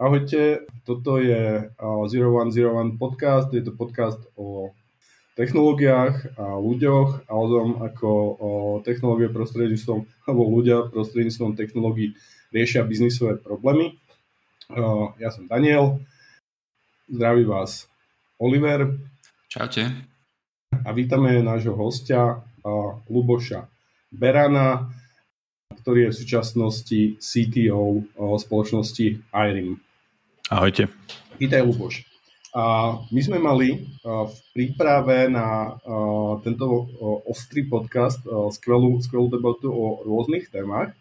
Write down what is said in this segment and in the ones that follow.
Ahojte, toto je 0101 podcast, je to podcast o technológiách a ľuďoch a o tom, ako technológie prostredníctvom, alebo ľudia prostredníctvom technológií riešia biznisové problémy. Ja som Daniel, zdraví vás Oliver. Čaute. A vítame nášho hostia Luboša Berana, ktorý je v súčasnosti CTO spoločnosti IRIM. Ahojte. Vítaj, Luboš. A my sme mali v príprave na tento ostrý podcast skvelú, skvelú debatu o rôznych témach.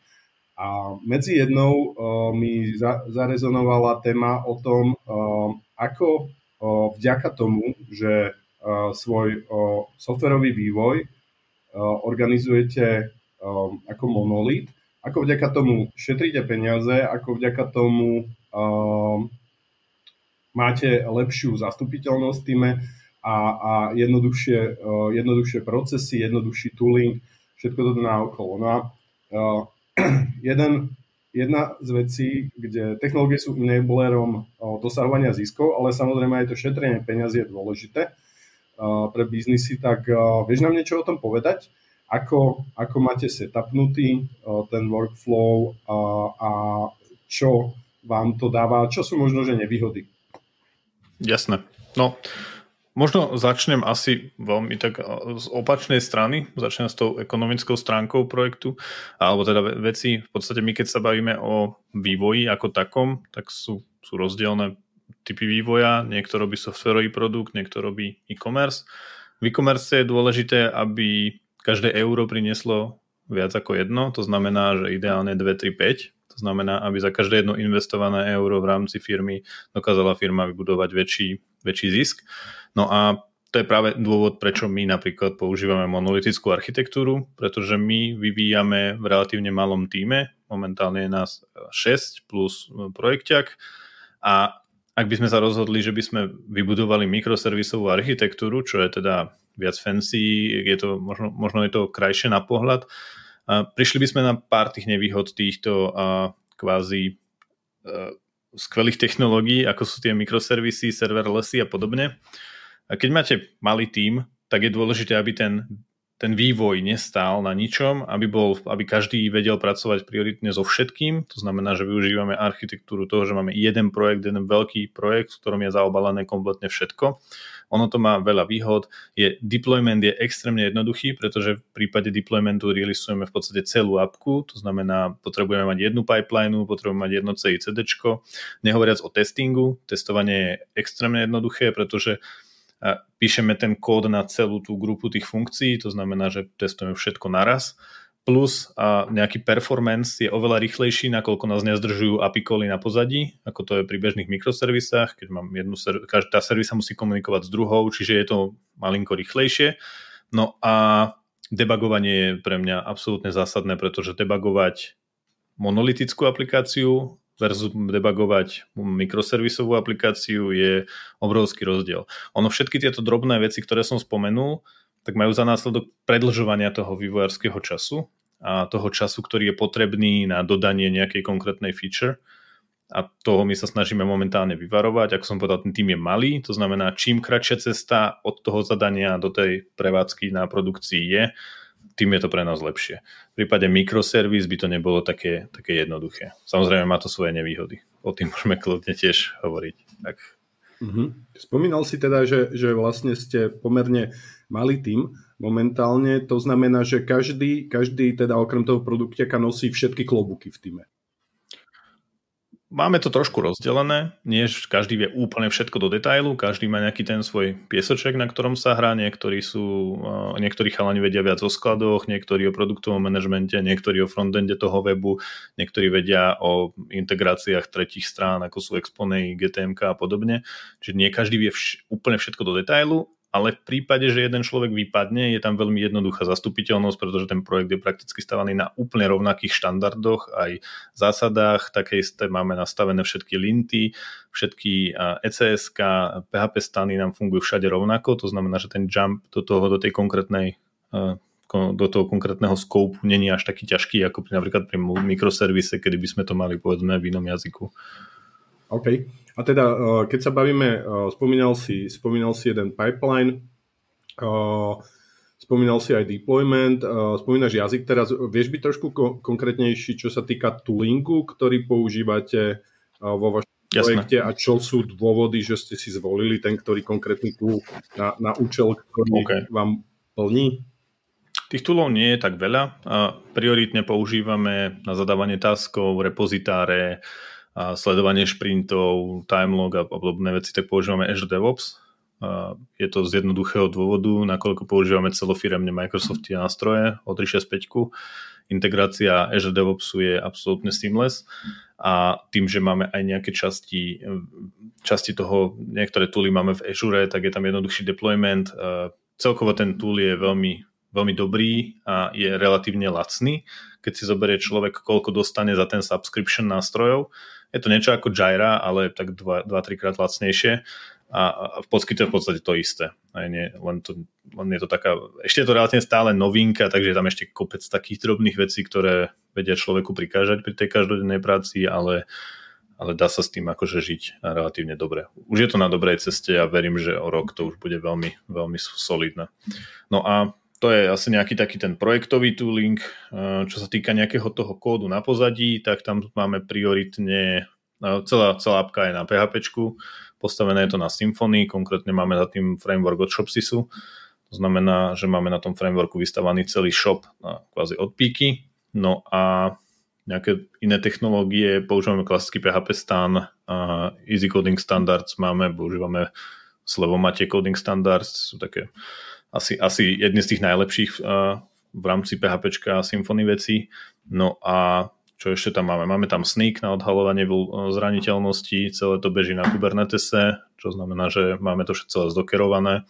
A medzi jednou mi zarezonovala téma o tom, ako vďaka tomu, že svoj softverový vývoj organizujete ako monolit, ako vďaka tomu šetríte peniaze, ako vďaka tomu máte lepšiu zastupiteľnosť v týme a, a jednoduchšie, uh, jednoduchšie procesy, jednoduchší tooling, všetko toto naokolo. No a uh, jeden, jedna z vecí, kde technológie sú enablerom uh, dosahovania ziskov, ale samozrejme aj to šetrenie peniazy je dôležité uh, pre biznisy, tak uh, vieš nám niečo o tom povedať? Ako, ako máte setupnutý uh, ten workflow uh, a čo vám to dáva, čo sú možno, že nevýhody? Jasné. No, možno začnem asi veľmi tak z opačnej strany, začnem s tou ekonomickou stránkou projektu, alebo teda veci, v podstate my keď sa bavíme o vývoji ako takom, tak sú, sú rozdielne typy vývoja, niekto robí softwarový produkt, niekto robí e-commerce. V e-commerce je dôležité, aby každé euro prinieslo viac ako jedno, to znamená, že ideálne 2, 3, 5, to znamená, aby za každé jedno investované euro v rámci firmy dokázala firma vybudovať väčší, väčší zisk. No a to je práve dôvod, prečo my napríklad používame monolitickú architektúru, pretože my vyvíjame v relatívne malom týme, momentálne je nás 6 plus projekťak a ak by sme sa rozhodli, že by sme vybudovali mikroservisovú architektúru, čo je teda viac fancy, je to, možno, možno je to krajšie na pohľad, a prišli by sme na pár tých nevýhod týchto a, kvázi a, skvelých technológií, ako sú tie mikroservisy, serverlessy a podobne. A keď máte malý tím, tak je dôležité, aby ten, ten vývoj nestál na ničom, aby, bol, aby každý vedel pracovať prioritne so všetkým. To znamená, že využívame architektúru toho, že máme jeden projekt, jeden veľký projekt, v ktorom je zaobalené kompletne všetko ono to má veľa výhod. Je, deployment je extrémne jednoduchý, pretože v prípade deploymentu releaseujeme v podstate celú apku, to znamená, potrebujeme mať jednu pipeline, potrebujeme mať jedno CICD. Nehovoriac o testingu, testovanie je extrémne jednoduché, pretože píšeme ten kód na celú tú grupu tých funkcií, to znamená, že testujeme všetko naraz plus a nejaký performance je oveľa rýchlejší, nakoľko nás nezdržujú API cally na pozadí, ako to je pri bežných mikroservisách, keď mám jednu, každá servisa musí komunikovať s druhou, čiže je to malinko rýchlejšie. No a debugovanie je pre mňa absolútne zásadné, pretože debugovať monolitickú aplikáciu versus debugovať mikroservisovú aplikáciu je obrovský rozdiel. Ono všetky tieto drobné veci, ktoré som spomenul, tak majú za následok predlžovania toho vývojárskeho času a toho času, ktorý je potrebný na dodanie nejakej konkrétnej feature a toho my sa snažíme momentálne vyvarovať. Ako som povedal, ten tým je malý, to znamená, čím kratšia cesta od toho zadania do tej prevádzky na produkcii je, tým je to pre nás lepšie. V prípade mikroservis by to nebolo také, také jednoduché. Samozrejme má to svoje nevýhody. O tým môžeme kľudne tiež hovoriť. Tak. Mm-hmm. Spomínal si teda, že, že vlastne ste pomerne malý tým momentálne. To znamená, že každý, každý teda okrem toho produktiaka nosí všetky klobúky v týme. Máme to trošku rozdelené, nie každý vie úplne všetko do detailu, každý má nejaký ten svoj piesoček, na ktorom sa hrá, niektorí sú, niektorí chalani vedia viac o skladoch, niektorí o produktovom manažmente, niektorí o frontende toho webu, niektorí vedia o integráciách tretich strán, ako sú Exponey, GTMK a podobne. Čiže nie každý vie vš- úplne všetko do detailu, ale v prípade, že jeden človek vypadne, je tam veľmi jednoduchá zastupiteľnosť, pretože ten projekt je prakticky stavaný na úplne rovnakých štandardoch, aj zásadách, také isté máme nastavené všetky linty, všetky ECS, PHP stany nám fungujú všade rovnako, to znamená, že ten jump do toho, do tej konkrétnej do toho konkrétneho scope není až taký ťažký, ako napríklad pri mikroservise, kedy by sme to mali povedzme v inom jazyku. OK. A teda, keď sa bavíme, spomínal si, spomínal si jeden pipeline, spomínal si aj deployment, spomínaš jazyk, teraz vieš byť trošku konkrétnejší, čo sa týka toolingu, ktorý používate vo vašom projekte a čo sú dôvody, že ste si zvolili ten, ktorý konkrétny tool na, na účel, ktorý okay. vám plní? Tých toolov nie je tak veľa. A prioritne používame na zadávanie taskov, repozitáre, a sledovanie šprintov, timelog a podobné veci, tak používame Azure DevOps. A je to z jednoduchého dôvodu, nakoľko používame celofiremne Microsoft nástroje o 365 integrácia Azure DevOpsu je absolútne seamless a tým, že máme aj nejaké časti, časti toho, niektoré tooly máme v Azure, tak je tam jednoduchší deployment. Celkovo ten tool je veľmi veľmi dobrý a je relatívne lacný, keď si zoberie človek, koľko dostane za ten subscription nástrojov. Je to niečo ako Jira, ale tak 2-3 krát lacnejšie a, a v podskyte v podstate to isté. Aj nie, len, to, len je to taká, ešte je to relatívne stále novinka, takže je tam ešte kopec takých drobných vecí, ktoré vedia človeku prikážať pri tej každodennej práci, ale, ale dá sa s tým akože žiť relatívne dobre. Už je to na dobrej ceste a verím, že o rok to už bude veľmi, veľmi solidné. No a to je asi nejaký taký ten projektový tooling. Eh, čo sa týka nejakého toho kódu na pozadí, tak tam máme prioritne, eh, celá, celá apka je na PHP, postavené je to na Symfony, konkrétne máme za tým framework od Shopsisu. To znamená, že máme na tom frameworku vystavaný celý shop na kvázi od píky. No a nejaké iné technológie, používame klasický PHP stan, Easy Coding Standards máme, používame Slevomate Coding Standards, sú také asi, asi jedný z tých najlepších uh, v rámci PHP a Symfony vecí. No a čo ešte tam máme? Máme tam Sneak na odhalovanie zraniteľnosti, celé to beží na Kubernetese, čo znamená, že máme to všetko zdokerované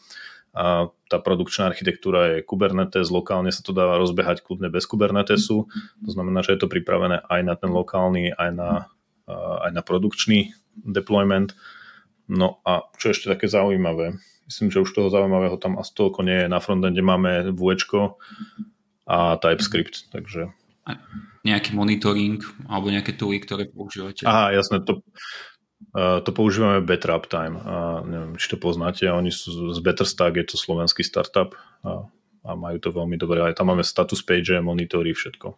a tá produkčná architektúra je Kubernetes, lokálne sa to dá rozbehať kľudne bez Kubernetesu, to znamená, že je to pripravené aj na ten lokálny, aj na, aj na produkčný deployment. No a čo ešte také zaujímavé, myslím, že už toho zaujímavého tam asi toľko nie je. Na frontende máme Vuečko a TypeScript, takže... A nejaký monitoring alebo nejaké tooly, ktoré používate? Aha, jasné, to, uh, to používame Better Uptime. A neviem, či to poznáte, oni sú z Betterstack, je to slovenský startup a, a majú to veľmi dobre. Aj tam máme status page, monitory, všetko.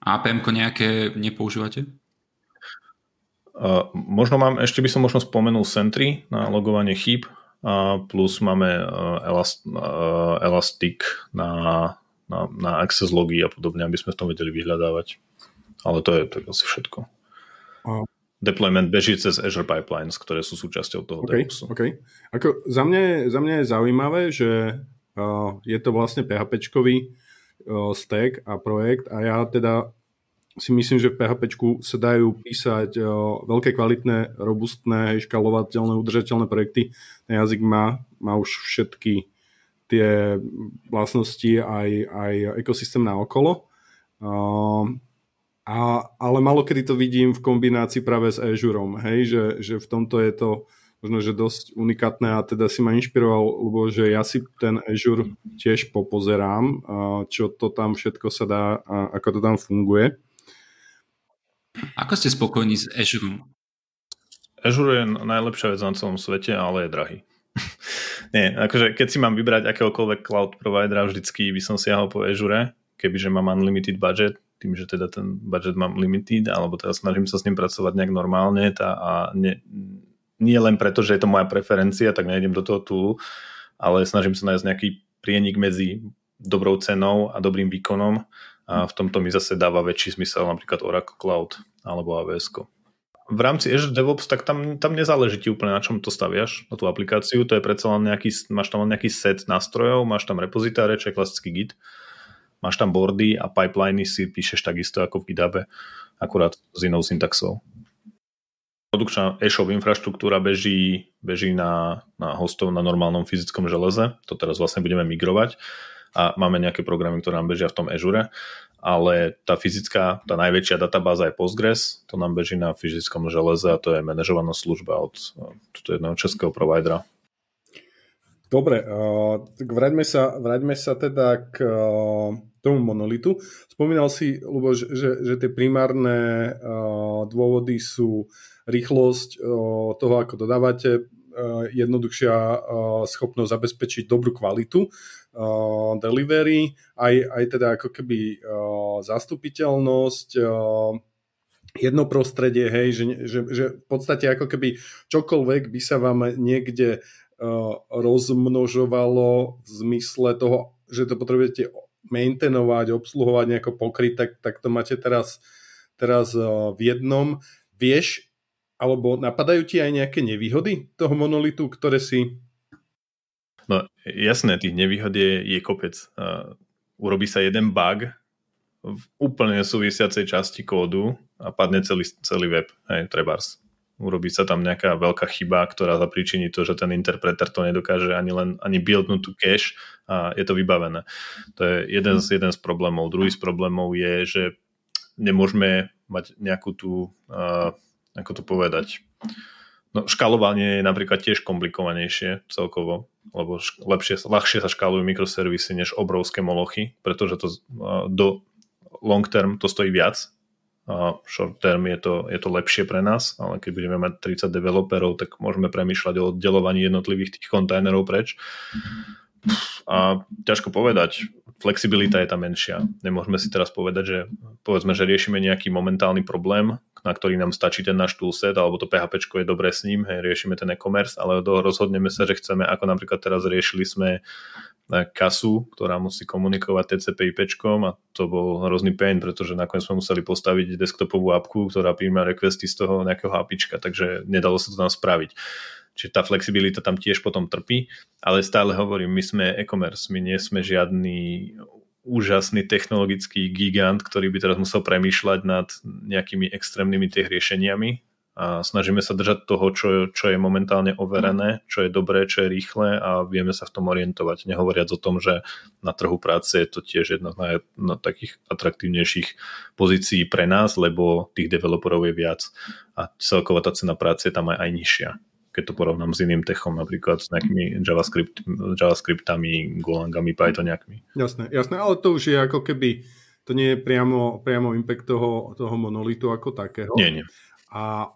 A APM nejaké nepoužívate? Uh, možno mám, ešte by som možno spomenul Sentry na logovanie chýb, plus máme e, elast, e, Elastic na, na, na access logy a podobne, aby sme v tom vedeli vyhľadávať. Ale to je, to je asi všetko. A... Deployment beží cez Azure Pipelines, ktoré sú súčasťou toho okay, DevOpsu. Okay. Ako za, mňa za mňa je zaujímavé, že uh, je to vlastne PHP-čkový uh, stack a projekt a ja teda si myslím, že v PHP sa dajú písať o, veľké kvalitné, robustné, škalovateľné, udržateľné projekty. Ten jazyk má, má už všetky tie vlastnosti aj, aj ekosystém na okolo. Uh, a, ale malo kedy to vidím v kombinácii práve s Azureom, hej, že, že v tomto je to možno, že dosť unikátne a teda si ma inšpiroval, lebo že ja si ten Azure tiež popozerám, čo to tam všetko sa dá a ako to tam funguje. Ako ste spokojní s Azure? Azure je najlepšia vec na celom svete, ale je drahý. Nie, akože keď si mám vybrať akéhokoľvek cloud providera, vždycky by som siahol po Azure, kebyže mám unlimited budget, tým, že teda ten budget mám limited, alebo teda snažím sa s ním pracovať nejak normálne tá, a ne, nie len preto, že je to moja preferencia, tak nejdem do toho toolu, ale snažím sa nájsť nejaký prienik medzi dobrou cenou a dobrým výkonom a v tomto mi zase dáva väčší zmysel napríklad Oracle Cloud alebo AWS. V rámci Azure DevOps, tak tam, tam nezáleží ti úplne na čom to staviaš, na tú aplikáciu, to je predsa len nejaký, máš tam len nejaký set nástrojov, máš tam repozitáre, čo je klasický Git, máš tam boardy a pipeliny si píšeš takisto ako v GitHube, akurát s inou syntaxou. Produkčná e-shop infraštruktúra beží, beží na, na hostov na normálnom fyzickom železe, to teraz vlastne budeme migrovať a máme nejaké programy, ktoré nám bežia v tom Azure, ale tá fyzická, tá najväčšia databáza je Postgres, to nám beží na fyzickom železe a to je manažovaná služba od jedného českého providera. Dobre, uh, tak vráťme sa, vráťme sa teda k uh, tomu monolitu. Spomínal si, Lubo, že, že, že tie primárne uh, dôvody sú rýchlosť toho, ako dodávate, jednoduchšia schopnosť zabezpečiť dobrú kvalitu delivery, aj, aj teda ako keby zastupiteľnosť, jedno prostredie, hej, že, že, že v podstate ako keby čokoľvek by sa vám niekde uh, rozmnožovalo v zmysle toho, že to potrebujete maintainovať, obsluhovať, nejako pokryť, tak, tak to máte teraz, teraz uh, v jednom. Vieš, alebo napadajú ti aj nejaké nevýhody toho monolitu, ktoré si... No jasné, tých nevýhod je, je kopec. Uh, urobí sa jeden bug, v úplne súvisiacej časti kódu a padne celý, celý web, hej, trebárs. Urobí sa tam nejaká veľká chyba, ktorá zapričiní to, že ten interpreter to nedokáže ani len ani buildnúť tú cache a je to vybavené. To je jeden z, jeden z problémov. Druhý z problémov je, že nemôžeme mať nejakú tú, uh, ako to povedať, No, škalovanie je napríklad tiež komplikovanejšie celkovo, lebo lepšie, ľahšie sa škálujú mikroservisy než obrovské molochy, pretože to do long term to stojí viac, a short term je to, je to lepšie pre nás, ale keď budeme mať 30 developerov, tak môžeme premýšľať o oddelovaní jednotlivých tých kontajnerov preč. A ťažko povedať, flexibilita je tam menšia. Nemôžeme si teraz povedať, že povedzme, že riešime nejaký momentálny problém, na ktorý nám stačí ten náš toolset, alebo to PHP je dobré s ním, hej, riešime ten e-commerce, ale rozhodneme sa, že chceme, ako napríklad teraz riešili sme kasu, ktorá musí komunikovať TCP IP a to bol hrozný pain, pretože nakoniec sme museli postaviť desktopovú apku, ktorá príjma requesty z toho nejakého APIčka, takže nedalo sa to tam spraviť. Čiže tá flexibilita tam tiež potom trpí, ale stále hovorím, my sme e-commerce, my nie sme žiadny úžasný technologický gigant, ktorý by teraz musel premýšľať nad nejakými extrémnymi tých riešeniami a snažíme sa držať toho, čo, čo je momentálne overené, čo je dobré, čo je rýchle a vieme sa v tom orientovať. Nehovoriac o tom, že na trhu práce je to tiež jedna z naj, no, takých atraktívnejších pozícií pre nás, lebo tých developerov je viac a celková tá cena práce je tam aj, aj nižšia keď to porovnám s iným techom, napríklad s nejakými JavaScript, JavaScriptami, Golangami, Pythoniakmi. Jasné, jasné, ale to už je ako keby, to nie je priamo, priamo impact toho, toho monolitu ako takého. Nie, nie. A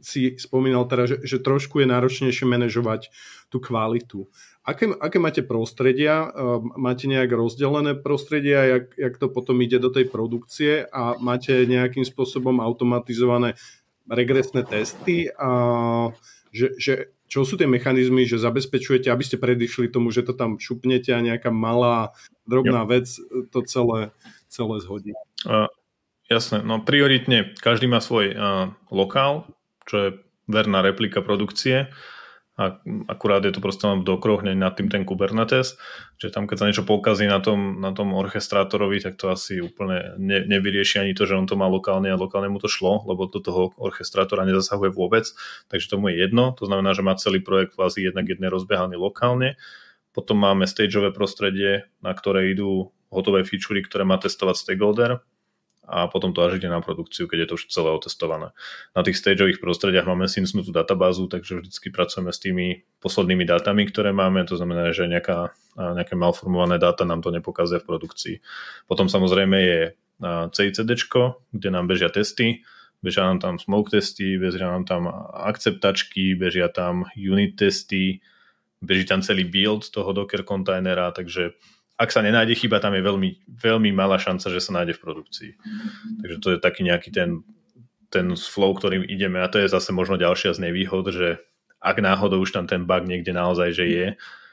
si spomínal teda, že, že trošku je náročnejšie manažovať tú kvalitu. Aké, aké máte prostredia? Ehm, máte nejak rozdelené prostredia, jak, jak to potom ide do tej produkcie a máte nejakým spôsobom automatizované regresné testy a že, že čo sú tie mechanizmy, že zabezpečujete, aby ste predišli tomu, že to tam šupnete a nejaká malá, drobná vec to celé, celé zhodí? Uh, jasné, no prioritne každý má svoj uh, lokál, čo je verná replika produkcie. A akurát je to proste len v dokroch nad tým ten Kubernetes, že tam keď sa niečo pokazí na tom, na tom orchestrátorovi, tak to asi úplne ne, nevyrieši ani to, že on to má lokálne a lokálne mu to šlo, lebo do toho orchestrátora nezasahuje vôbec, takže tomu je jedno, to znamená, že má celý projekt kvázi jednak jedne rozbehaný lokálne, potom máme stageové prostredie, na ktoré idú hotové featurey, ktoré má testovať stakeholder, a potom to až ide na produkciu, keď je to už celé otestované. Na tých stageových prostrediach máme synsnutú databázu, takže vždycky pracujeme s tými poslednými dátami, ktoré máme, to znamená, že nejaká, nejaké malformované dáta nám to nepokazia v produkcii. Potom samozrejme je CICD, kde nám bežia testy, bežia nám tam smoke testy, bežia nám tam akceptačky, bežia tam unit testy, beží tam celý build toho Docker kontajnera, takže ak sa nenájde chyba, tam je veľmi, veľmi malá šanca, že sa nájde v produkcii. Takže to je taký nejaký ten, ten flow, ktorým ideme a to je zase možno ďalšia z nevýhod, že ak náhodou už tam ten bug niekde naozaj, že je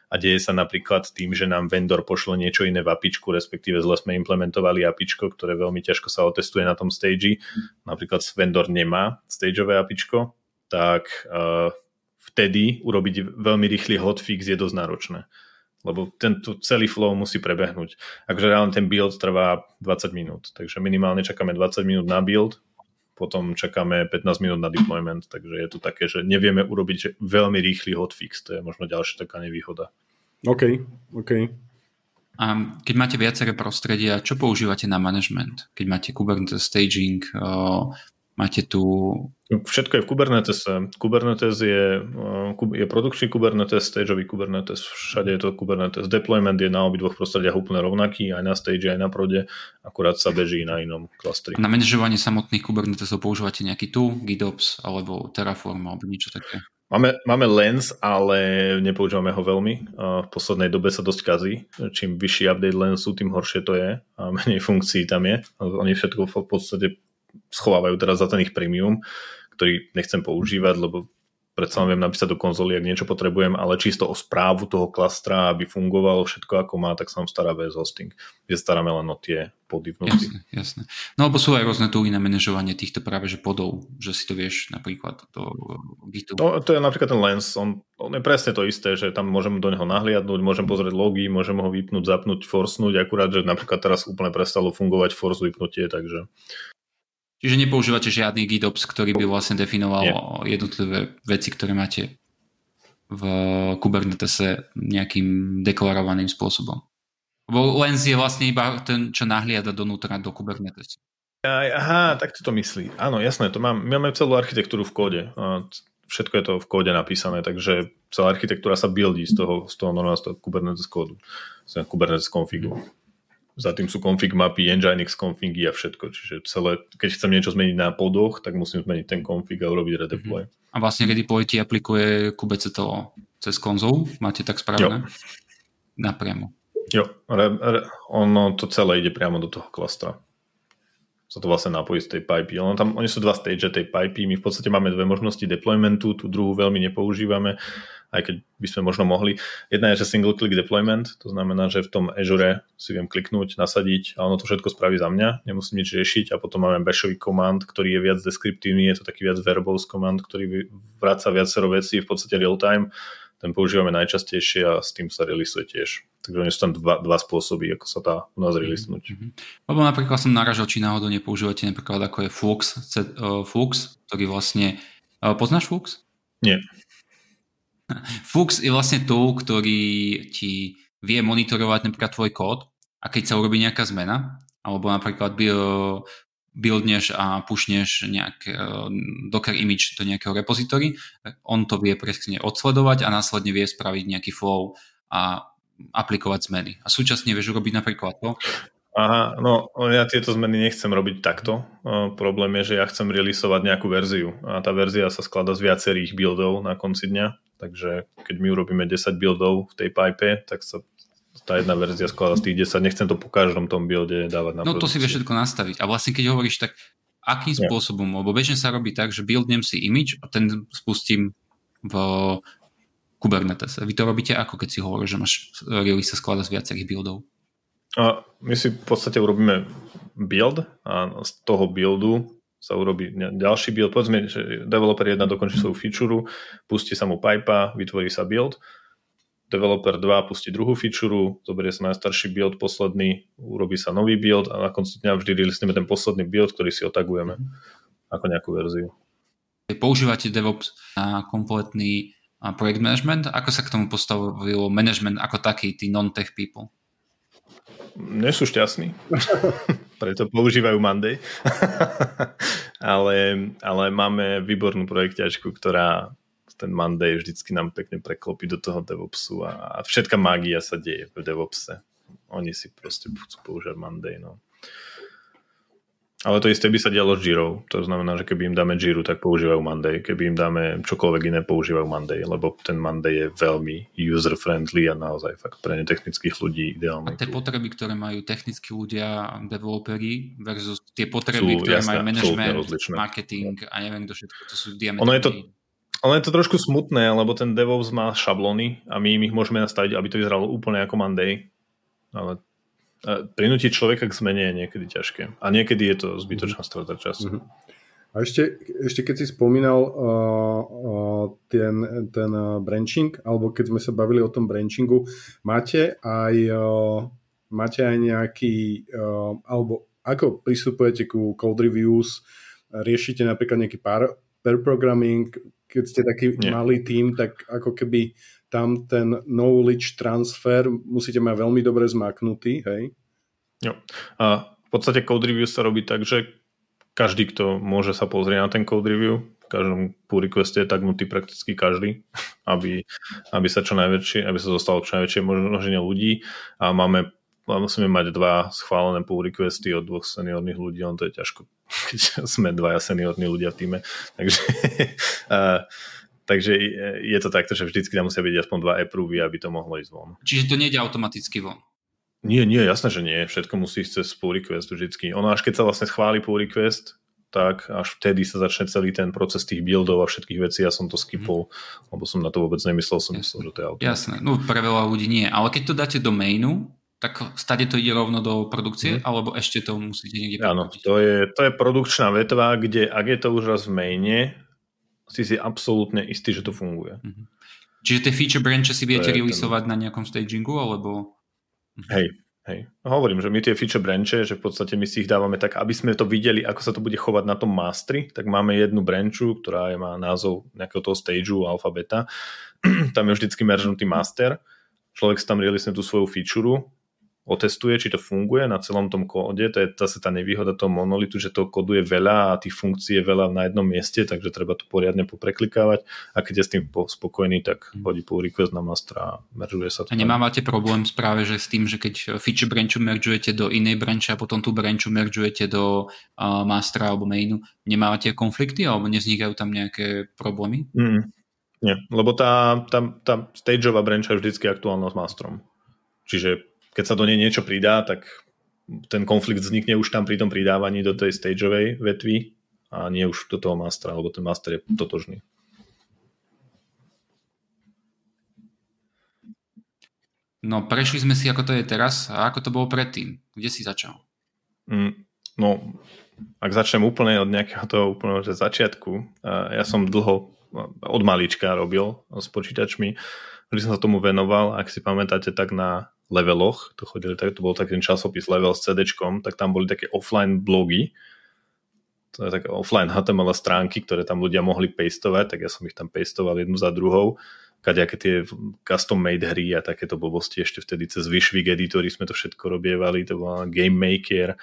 a deje sa napríklad tým, že nám vendor pošle niečo iné v apičku, respektíve zle sme implementovali apičko, ktoré veľmi ťažko sa otestuje na tom stage, napríklad vendor nemá stageové apičko, tak uh, vtedy urobiť veľmi rýchly hotfix je dosť náročné lebo ten tu celý flow musí prebehnúť. Akože reálne ten build trvá 20 minút, takže minimálne čakáme 20 minút na build, potom čakáme 15 minút na deployment, takže je to také, že nevieme urobiť že veľmi rýchly hotfix, to je možno ďalšia taká nevýhoda. OK, OK. A keď máte viaceré prostredia, čo používate na management? Keď máte Kubernetes staging, Máte tu... Všetko je v Kubernetese. Kubernetes je, eh, je produkčný Kubernetes, stageový Kubernetes, všade je to Kubernetes. Deployment je na obidvoch prostrediach úplne rovnaký, aj na stage, aj na prode, akurát sa beží na inom klastri. Na manažovanie samotných Kubernetesov používate nejaký tu, GitOps alebo Terraform alebo niečo také? Máme, máme Lens, ale nepoužívame ho veľmi. V poslednej dobe sa dosť kazí. Čím vyšší update Lensu, tým horšie to je a menej funkcií tam je. Oni všetko v podstate schovávajú teraz za ten ich premium, ktorý nechcem používať, lebo predsa viem napísať do konzoly, ak niečo potrebujem, ale čisto o správu toho klastra, aby fungovalo všetko ako má, tak sa nám stará VS Hosting, kde staráme len o tie pody vnútri. Jasne, jasne. No alebo sú aj rôzne tooly na manažovanie týchto práve že podov, že si to vieš napríklad do Gitu. No to je napríklad ten Lens, on, on je presne to isté, že tam môžem do neho nahliadnúť, môžem pozrieť logy, môžem ho vypnúť, zapnúť, forsnúť, akurát, že napríklad teraz úplne prestalo fungovať force vypnutie, takže Čiže nepoužívate žiadny GitOps, ktorý by vlastne definoval Nie. jednotlivé veci, ktoré máte v Kubernetese nejakým deklarovaným spôsobom. Lebo Lens je vlastne iba ten, čo nahliada donútra do Kubernetesu. Aha, tak to myslí. Áno, jasné, to mám, my máme celú architektúru v kóde. Všetko je to v kóde napísané, takže celá architektúra sa buildí z toho, z toho normálneho Kubernetes kódu, z Kubernetes configu za tým sú config mapy, Nginx configy a všetko. Čiže celé, keď chcem niečo zmeniť na podoch, tak musím zmeniť ten config a urobiť redeploy. Mm-hmm. A vlastne redeploy ti aplikuje kubectl cez konzol? Máte tak spravené? Jo. Napriamo. Jo, re, re, ono to celé ide priamo do toho klastra. Sa to vlastne napojí z tej pipey. Ono tam, oni sú dva stage tej pipey. My v podstate máme dve možnosti deploymentu, tú druhú veľmi nepoužívame aj keď by sme možno mohli. Jedna je, že single click deployment, to znamená, že v tom Azure si viem kliknúť, nasadiť a ono to všetko spraví za mňa, nemusím nič riešiť a potom máme bashový command, ktorý je viac deskriptívny, je to taký viac verbose command, ktorý vráca viacero vecí v podstate real time, ten používame najčastejšie a s tým sa releaseuje tiež. Takže sú tam dva, dva spôsoby, ako sa dá u nás releasenúť. Mm-hmm. Lebo napríklad som naražal, či náhodou nepoužívate napríklad ako je Flux, uh, Flux ktorý vlastne... Uh, poznáš Flux? Nie. Flux je vlastne tool, ktorý ti vie monitorovať napríklad tvoj kód a keď sa urobí nejaká zmena, alebo napríklad buildneš a pušneš nejak e, Docker image do nejakého repository, on to vie presne odsledovať a následne vie spraviť nejaký flow a aplikovať zmeny. A súčasne vieš urobiť napríklad to, Aha, no ja tieto zmeny nechcem robiť takto. O, problém je, že ja chcem releaseovať nejakú verziu a tá verzia sa skladá z viacerých buildov na konci dňa Takže keď my urobíme 10 buildov v tej pipe, tak sa tá jedna verzia skladá z tých 10. Nechcem to po každom tom builde dávať na No produkciu. to si vieš všetko nastaviť. A vlastne keď hovoríš tak, akým ja. spôsobom, lebo bežne sa robí tak, že buildnem si image a ten spustím v Kubernetes. Vy to robíte ako, keď si hovoríš, že máš release sa skladá z viacerých buildov? A my si v podstate urobíme build a z toho buildu sa urobí ďalší build. Povedzme, že developer 1 dokončí svoju feature, pustí sa mu pipa, vytvorí sa build. Developer 2 pustí druhú feature, zoberie sa najstarší build, posledný, urobí sa nový build a na konci dňa vždy releasneme ten posledný build, ktorý si otagujeme ako nejakú verziu. Používate DevOps na kompletný projekt management? Ako sa k tomu postavilo management ako taký, tí non-tech people? Nie sú šťastní. preto používajú Monday. ale, ale máme výbornú projekťačku, ktorá ten Monday vždycky nám pekne preklopí do toho DevOpsu a, a všetká mágia sa deje v DevOpse. Oni si proste chcú používať Monday. No. Ale to isté by sa dialo s Jiro. To znamená, že keby im dáme Jiro, tak používajú Monday. Keby im dáme čokoľvek iné, používajú Monday, lebo ten Monday je veľmi user-friendly a naozaj fakt pre netechnických ľudí ideálny. A tie potreby, ktoré majú technickí ľudia, developeri versus tie potreby, sú, ktoré jasné, majú management, marketing a neviem kto všetko, to sú diametrálne. Ono je to, ono je to trošku smutné, lebo ten DevOps má šablony a my im ich môžeme nastaviť, aby to vyzeralo úplne ako Monday. Ale prinútiť človeka k zmene je niekedy ťažké. A niekedy je to zbytočná mhm. strata času. Mm-hmm. A ešte, ešte keď si spomínal uh, uh, ten, ten uh, branching, alebo keď sme sa bavili o tom branchingu, máte aj, uh, máte aj nejaký, uh, alebo ako pristupujete ku code reviews, riešite napríklad nejaký pair, pair programming, keď ste taký Nie. malý tým, tak ako keby tam ten knowledge transfer musíte mať veľmi dobre zmaknutý, hej? Jo. A v podstate code review sa robí tak, že každý, kto môže sa pozrieť na ten code review, v každom pull requeste je tagnutý prakticky každý, aby, aby sa čo najväčšie, aby sa dostalo čo najväčšie množenie ľudí a máme musíme mať dva schválené pull requesty od dvoch seniorných ľudí, on to je ťažko, sme dvaja seniorní ľudia v týme. Takže, uh, takže je to takto, že vždycky tam musia byť aspoň dva approvy, aby to mohlo ísť von. Čiže to nejde automaticky von? Nie, nie, jasné, že nie. Všetko musí ísť cez pull request vždycky. Ono až keď sa vlastne schváli pull request, tak až vtedy sa začne celý ten proces tých buildov a všetkých vecí. Ja som to skipol, mm. lebo som na to vôbec nemyslel, som myslel, že to je auto. Jasné, no pre veľa ľudí nie. Ale keď to dáte do mainu, tak stade to ide rovno do produkcie, mm. alebo ešte to musíte niekde Áno, to je, to je produkčná vetva, kde ak je to už raz v maine, si si absolútne istý, že to funguje. Mm-hmm. Čiže tie feature branche si viete releaseovať ten... na nejakom stagingu, alebo... Hej, hej. No, hovorím, že my tie feature branche, že v podstate my si ich dávame tak, aby sme to videli, ako sa to bude chovať na tom mastri, tak máme jednu branchu, ktorá má názov nejakého toho stageu, alfa, beta. tam je vždycky meržnutý master. Človek si tam release tú svoju feature, otestuje, či to funguje na celom tom kóde. To je zase tá nevýhoda toho monolitu, že to koduje veľa a tých funkcií je veľa na jednom mieste, takže treba to poriadne popreklikávať a keď je s tým spokojný, tak hodí pull request na master a meržuje sa to. A nemávate problém práve, že s tým, že keď feature branchu meržujete do inej branche a potom tú branchu meržujete do uh, mastera alebo mainu, nemávate konflikty alebo nevznikajú tam nejaké problémy? Mm, nie, lebo tá, tá, tá stageová brancha je vždy aktuálna s masterom. Čiže keď sa do nej niečo pridá, tak ten konflikt vznikne už tam pri tom pridávaní do tej stageovej vetvy a nie už do toho mastera, lebo ten master je totožný. No, prešli sme si, ako to je teraz a ako to bolo predtým. Kde si začal? Mm, no, ak začnem úplne od nejakého toho úplného začiatku, ja som dlho od malička robil s počítačmi, vždy som sa tomu venoval, ak si pamätáte, tak na leveloch, to, chodili, to bol taký časopis Level s CD, tak tam boli také offline blogy, to je také offline HTML stránky, ktoré tam ľudia mohli pastovať, tak ja som ich tam pastoval jednu za druhou, kadejaké tie custom made hry a takéto blbosti ešte vtedy cez Vishwig editory sme to všetko robievali, to bol Game Maker,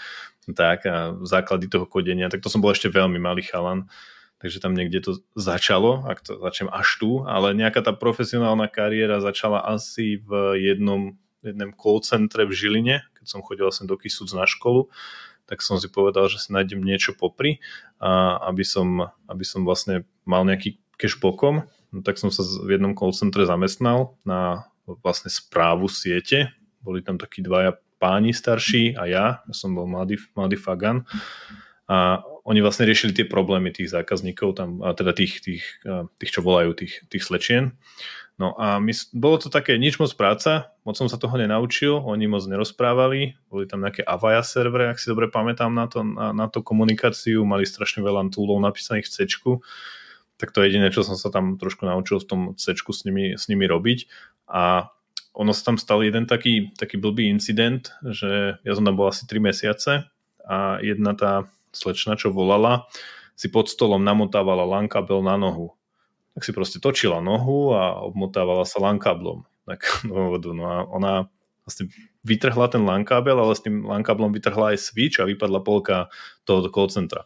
tak a základy toho kodenia, tak to som bol ešte veľmi malý chalan, takže tam niekde to začalo, ak to začnem až tu, ale nejaká tá profesionálna kariéra začala asi v jednom jednom call centre v Žiline, keď som chodil vlastne do Kisuc na školu, tak som si povedal, že si nájdem niečo popri, a aby, som, aby som vlastne mal nejaký cash bokom, no, tak som sa v jednom call centre zamestnal na vlastne správu siete. Boli tam takí dvaja páni starší a ja, ja som bol mladý, mladý fagan a oni vlastne riešili tie problémy tých zákazníkov, tam, a teda tých, tých, tých, čo volajú, tých, tých slečien. No a my, bolo to také nič moc práca, moc som sa toho nenaučil, oni moc nerozprávali, boli tam nejaké Avaya servery, ak si dobre pamätám na to, na, na to komunikáciu, mali strašne veľa toolov napísaných v C, tak to je jediné, čo som sa tam trošku naučil v tom C s nimi, s nimi robiť. A ono sa tam stal jeden taký, taký blbý incident, že ja som tam bol asi 3 mesiace a jedna tá slečna, čo volala, si pod stolom namotávala LAN kabel na nohu tak si proste točila nohu a obmotávala sa lankáblom. Tak, no, a ona vlastne vytrhla ten lankábel, ale s tým lankáblom vytrhla aj switch a vypadla polka toho call centra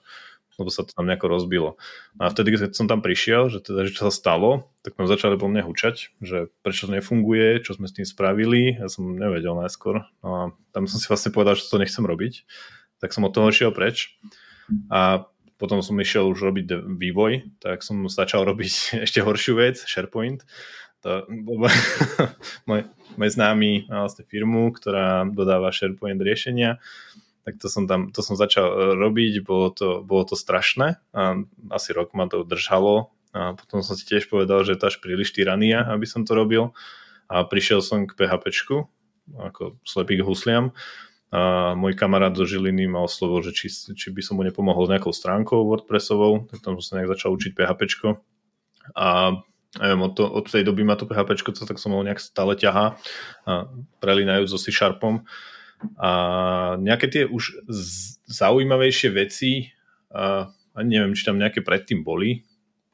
lebo sa to tam nejako rozbilo. No a vtedy, keď som tam prišiel, že teda, že čo sa stalo, tak sme začali po mne hučať, že prečo to nefunguje, čo sme s tým spravili, ja som nevedel najskôr. No a tam som si vlastne povedal, že to nechcem robiť, tak som od toho šiel preč. A potom som išiel už robiť vývoj, tak som začal robiť ešte horšiu vec, SharePoint. To, môj, môj známy má vlastne firmu, ktorá dodáva SharePoint riešenia, tak to som, tam, to som začal e, robiť, bolo to, bolo to strašné a asi rok ma to držalo. A potom som si tiež povedal, že to až príliš tyrania, aby som to robil. A prišiel som k PHPčku ako slepý k husliam a môj kamarát zo Žiliny ma oslovil, že či, či by som mu nepomohol s nejakou stránkou WordPressovou, tak tam som sa nejak začal učiť PHP. A neviem, od, to, od tej doby ma to PHP, tak som ho nejak stále ťahá, a prelínajú so C Sharpom. A nejaké tie už zaujímavejšie veci, a, ani neviem, či tam nejaké predtým boli,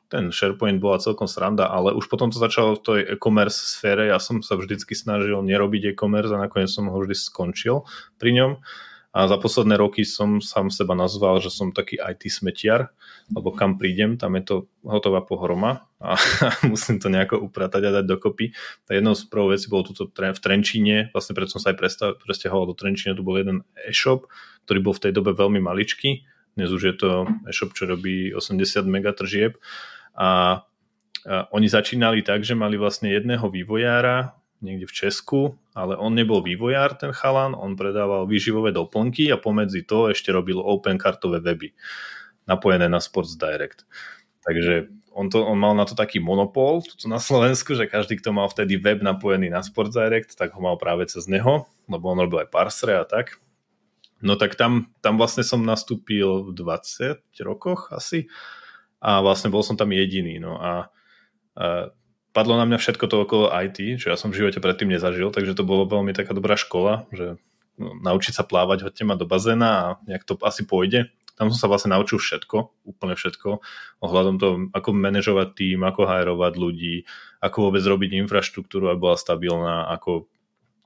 ten SharePoint bola celkom sranda, ale už potom to začalo v tej e-commerce sfére, ja som sa vždycky snažil nerobiť e-commerce a nakoniec som ho vždy skončil pri ňom. A za posledné roky som sám seba nazval, že som taký IT smetiar, lebo kam prídem, tam je to hotová pohroma a musím to nejako upratať a dať dokopy. Tak jednou z prvou vecí bolo tuto v Trenčíne, vlastne preto som sa aj presťahoval do Trenčína, tu bol jeden e-shop, ktorý bol v tej dobe veľmi maličký, dnes už je to e-shop, čo robí 80 megatržieb a, oni začínali tak, že mali vlastne jedného vývojára, niekde v Česku, ale on nebol vývojár, ten chalan, on predával výživové doplnky a pomedzi to ešte robil open kartové weby napojené na Sports Direct. Takže on, to, on mal na to taký monopol tu na Slovensku, že každý, kto mal vtedy web napojený na Sports Direct, tak ho mal práve cez neho, lebo on robil aj parsere a tak. No tak tam, tam vlastne som nastúpil v 20 rokoch asi a vlastne bol som tam jediný. No a, a padlo na mňa všetko to okolo IT, čo ja som v živote predtým nezažil, takže to bolo veľmi taká dobrá škola, že no, naučiť sa plávať, hoďte ma do bazéna a nejak to asi pôjde. Tam som sa vlastne naučil všetko, úplne všetko, ohľadom toho, ako manažovať tým, ako hajrovať ľudí, ako vôbec robiť infraštruktúru, aby bola stabilná, ako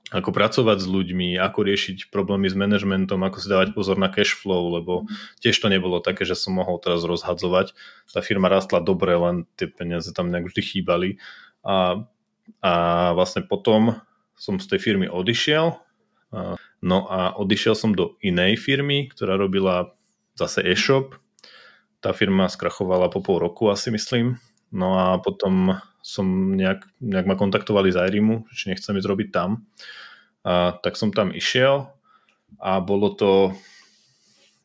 ako pracovať s ľuďmi, ako riešiť problémy s manažmentom, ako si dávať pozor na cash flow, lebo tiež to nebolo také, že som mohol teraz rozhadzovať. Tá firma rastla dobre, len tie peniaze tam nejak vždy chýbali. A, a vlastne potom som z tej firmy odišiel. No a odišiel som do inej firmy, ktorá robila zase e-shop. Tá firma skrachovala po pol roku asi myslím. No a potom som nejak, nejak ma kontaktovali z Airimu, či nechcem ísť robiť tam. A, tak som tam išiel a bolo to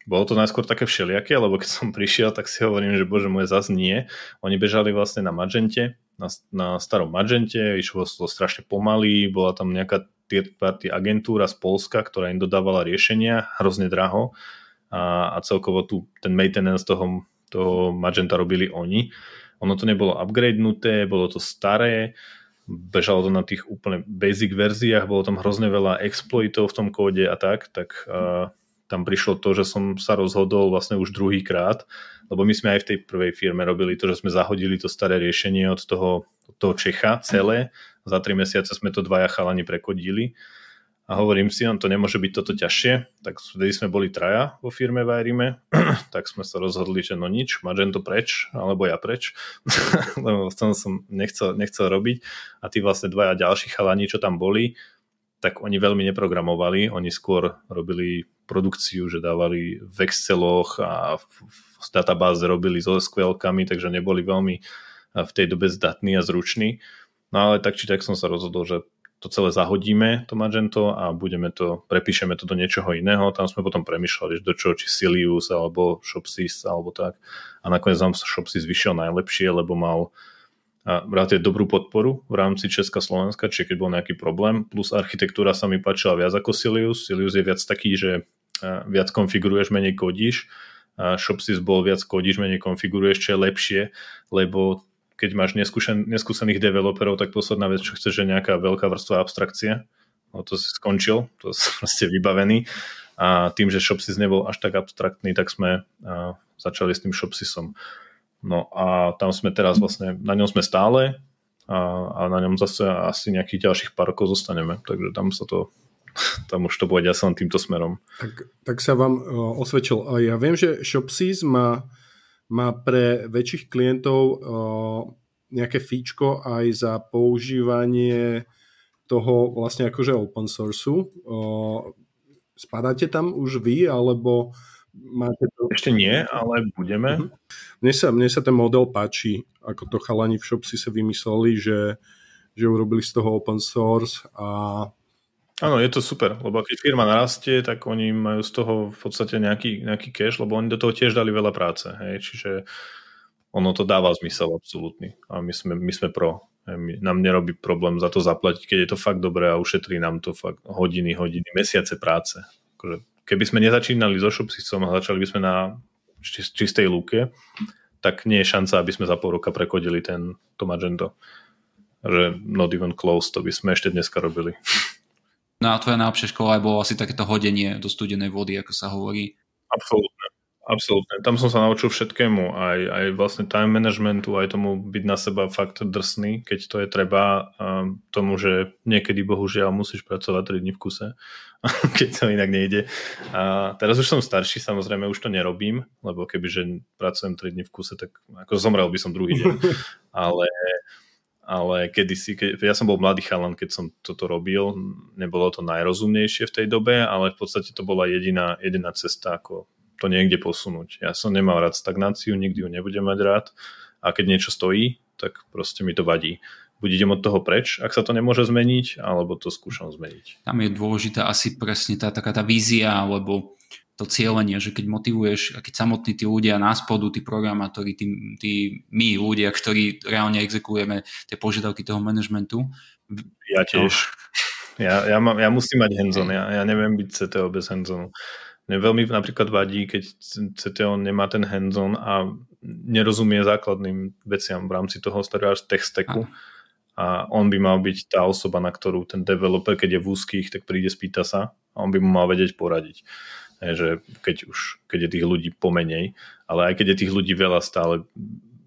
bolo to najskôr také všelijaké, lebo keď som prišiel, tak si hovorím, že bože môj, zase nie. Oni bežali vlastne na Magente, na, na starom Magente, išlo to strašne pomaly, bola tam nejaká third party agentúra z Polska, ktorá im dodávala riešenia hrozne draho a, a celkovo tu ten maintenance toho, toho Magenta robili oni. Ono to nebolo upgradenuté, bolo to staré, bežalo to na tých úplne basic verziách, bolo tam hrozne veľa exploitov v tom kóde a tak, tak uh, tam prišlo to, že som sa rozhodol vlastne už druhý krát, lebo my sme aj v tej prvej firme robili to, že sme zahodili to staré riešenie od toho, od toho Čecha celé. Za tri mesiace sme to dvaja chalani prekodili a hovorím si, on to nemôže byť toto ťažšie, tak vtedy sme boli traja vo firme v Airime, tak sme sa rozhodli, že no nič, Magento preč, alebo ja preč, lebo v tom som nechcel, nechcel robiť. A tí vlastne dvaja ďalší chalani, čo tam boli, tak oni veľmi neprogramovali, oni skôr robili produkciu, že dávali v Exceloch a v, databáze robili so sql takže neboli veľmi v tej dobe zdatní a zruční. No ale tak či tak som sa rozhodol, že to celé zahodíme, to Magento a budeme to, prepíšeme to do niečoho iného. Tam sme potom premyšľali, do čoho, či Silius alebo Shopsys alebo tak. A nakoniec nám Shopsys vyšiel najlepšie, lebo mal relatívne dobrú podporu v rámci Česka Slovenska, čiže keď bol nejaký problém, plus architektúra sa mi páčila viac ako Silius. Silius je viac taký, že viac konfiguruješ, menej kodíš. Shopsys bol viac kodíš, menej konfiguruješ, čo je lepšie, lebo keď máš neskúšen, neskúsených developerov, tak posledná vec, čo chceš, je nejaká veľká vrstva abstrakcie. No to si skončil, to si proste vybavený. A tým, že Shopsys nebol až tak abstraktný, tak sme a, začali s tým Shopsysom. No a tam sme teraz vlastne, na ňom sme stále a, a na ňom zase asi nejakých ďalších pár rokov zostaneme. Takže tam sa to tam už to bude ďalej len týmto smerom. Tak, tak sa vám uh, osvedčil. Ja viem, že Shopsys má má pre väčších klientov uh, nejaké fíčko aj za používanie toho vlastne akože open sourceu. Uh, spadáte tam už vy, alebo máte to... Ešte nie, ale budeme. Uh-huh. Mne sa, mne sa ten model páči, ako to chalani v Shopsi sa vymysleli, že, že urobili z toho open source a Áno, je to super, lebo keď firma narastie, tak oni majú z toho v podstate nejaký, nejaký cash, lebo oni do toho tiež dali veľa práce. Hej? Čiže ono to dáva zmysel absolútny. A my sme, my sme pro. My, nám nerobí problém za to zaplatiť, keď je to fakt dobré a ušetrí nám to fakt hodiny, hodiny, mesiace práce. Akože, keby sme nezačínali so Shopsysom a začali by sme na čistej lúke, tak nie je šanca, aby sme za pol roka prekodili ten, to. Že not even close, to by sme ešte dneska robili. No a tvoja najlepšia škola bolo asi takéto hodenie do studenej vody, ako sa hovorí. Absolútne. Absolútne. Tam som sa naučil všetkému, aj, aj vlastne time managementu, aj tomu byť na seba fakt drsný, keď to je treba, tomu, že niekedy bohužiaľ musíš pracovať 3 dní v kuse, keď to inak nejde. A teraz už som starší, samozrejme už to nerobím, lebo kebyže pracujem 3 dní v kuse, tak ako zomrel by som druhý deň. Ale ale kedysi, keď, ja som bol mladý chalan, keď som toto robil, nebolo to najrozumnejšie v tej dobe, ale v podstate to bola jediná, jediná cesta, ako to niekde posunúť. Ja som nemal rád stagnáciu, nikdy ju nebudem mať rád a keď niečo stojí, tak proste mi to vadí. Buď idem od toho preč, ak sa to nemôže zmeniť, alebo to skúšam zmeniť. Tam je dôležitá asi presne tá taká tá vízia, alebo to cieľenie, že keď motivuješ, a keď samotní tí ľudia na spodu, tí programátori, tí, tí my ľudia, ktorí reálne exekujeme tie požiadavky toho manažmentu. Ja tiež. No. Ja, ja, mám, ja musím mať hands ja, ja neviem byť CTO bez hands mne veľmi napríklad vadí, keď CTO nemá ten hands-on a nerozumie základným veciam v rámci toho starého tech stacku. A on by mal byť tá osoba, na ktorú ten developer, keď je v úzkých, tak príde, spýta sa a on by mu mal vedieť poradiť. Že keď už, keď je tých ľudí pomenej, ale aj keď je tých ľudí veľa stále,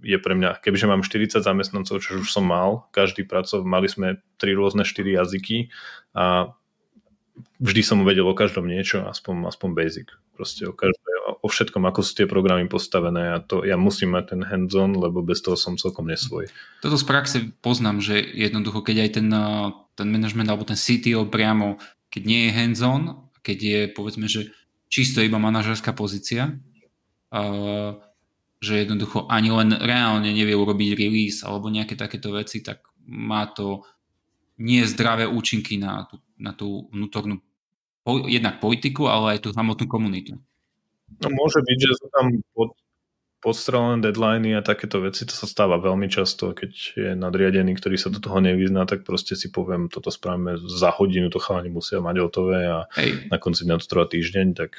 je pre mňa, kebyže mám 40 zamestnancov, čo už som mal, každý pracov, mali sme tri rôzne štyri jazyky a vždy som vedel o každom niečo, aspoň, aspoň basic. Proste o, každé, o všetkom, ako sú tie programy postavené a to ja musím mať ten hands-on, lebo bez toho som celkom nesvoj. Toto z praxe poznám, že jednoducho, keď aj ten, ten management alebo ten CTO priamo, keď nie je hands-on, keď je povedzme, že čisto iba manažerská pozícia, že jednoducho ani len reálne nevie urobiť release alebo nejaké takéto veci, tak má to nie zdravé účinky na tú na tú vnútornú jednak politiku, ale aj tú samotnú komunitu. No môže byť, že sú tam pod, podstrelené deadliny a takéto veci, to sa stáva veľmi často, keď je nadriadený, ktorý sa do toho nevyzná, tak proste si poviem, toto spravíme za hodinu, to chalani musia mať hotové a Hej. na konci dňa to trvá týždeň, tak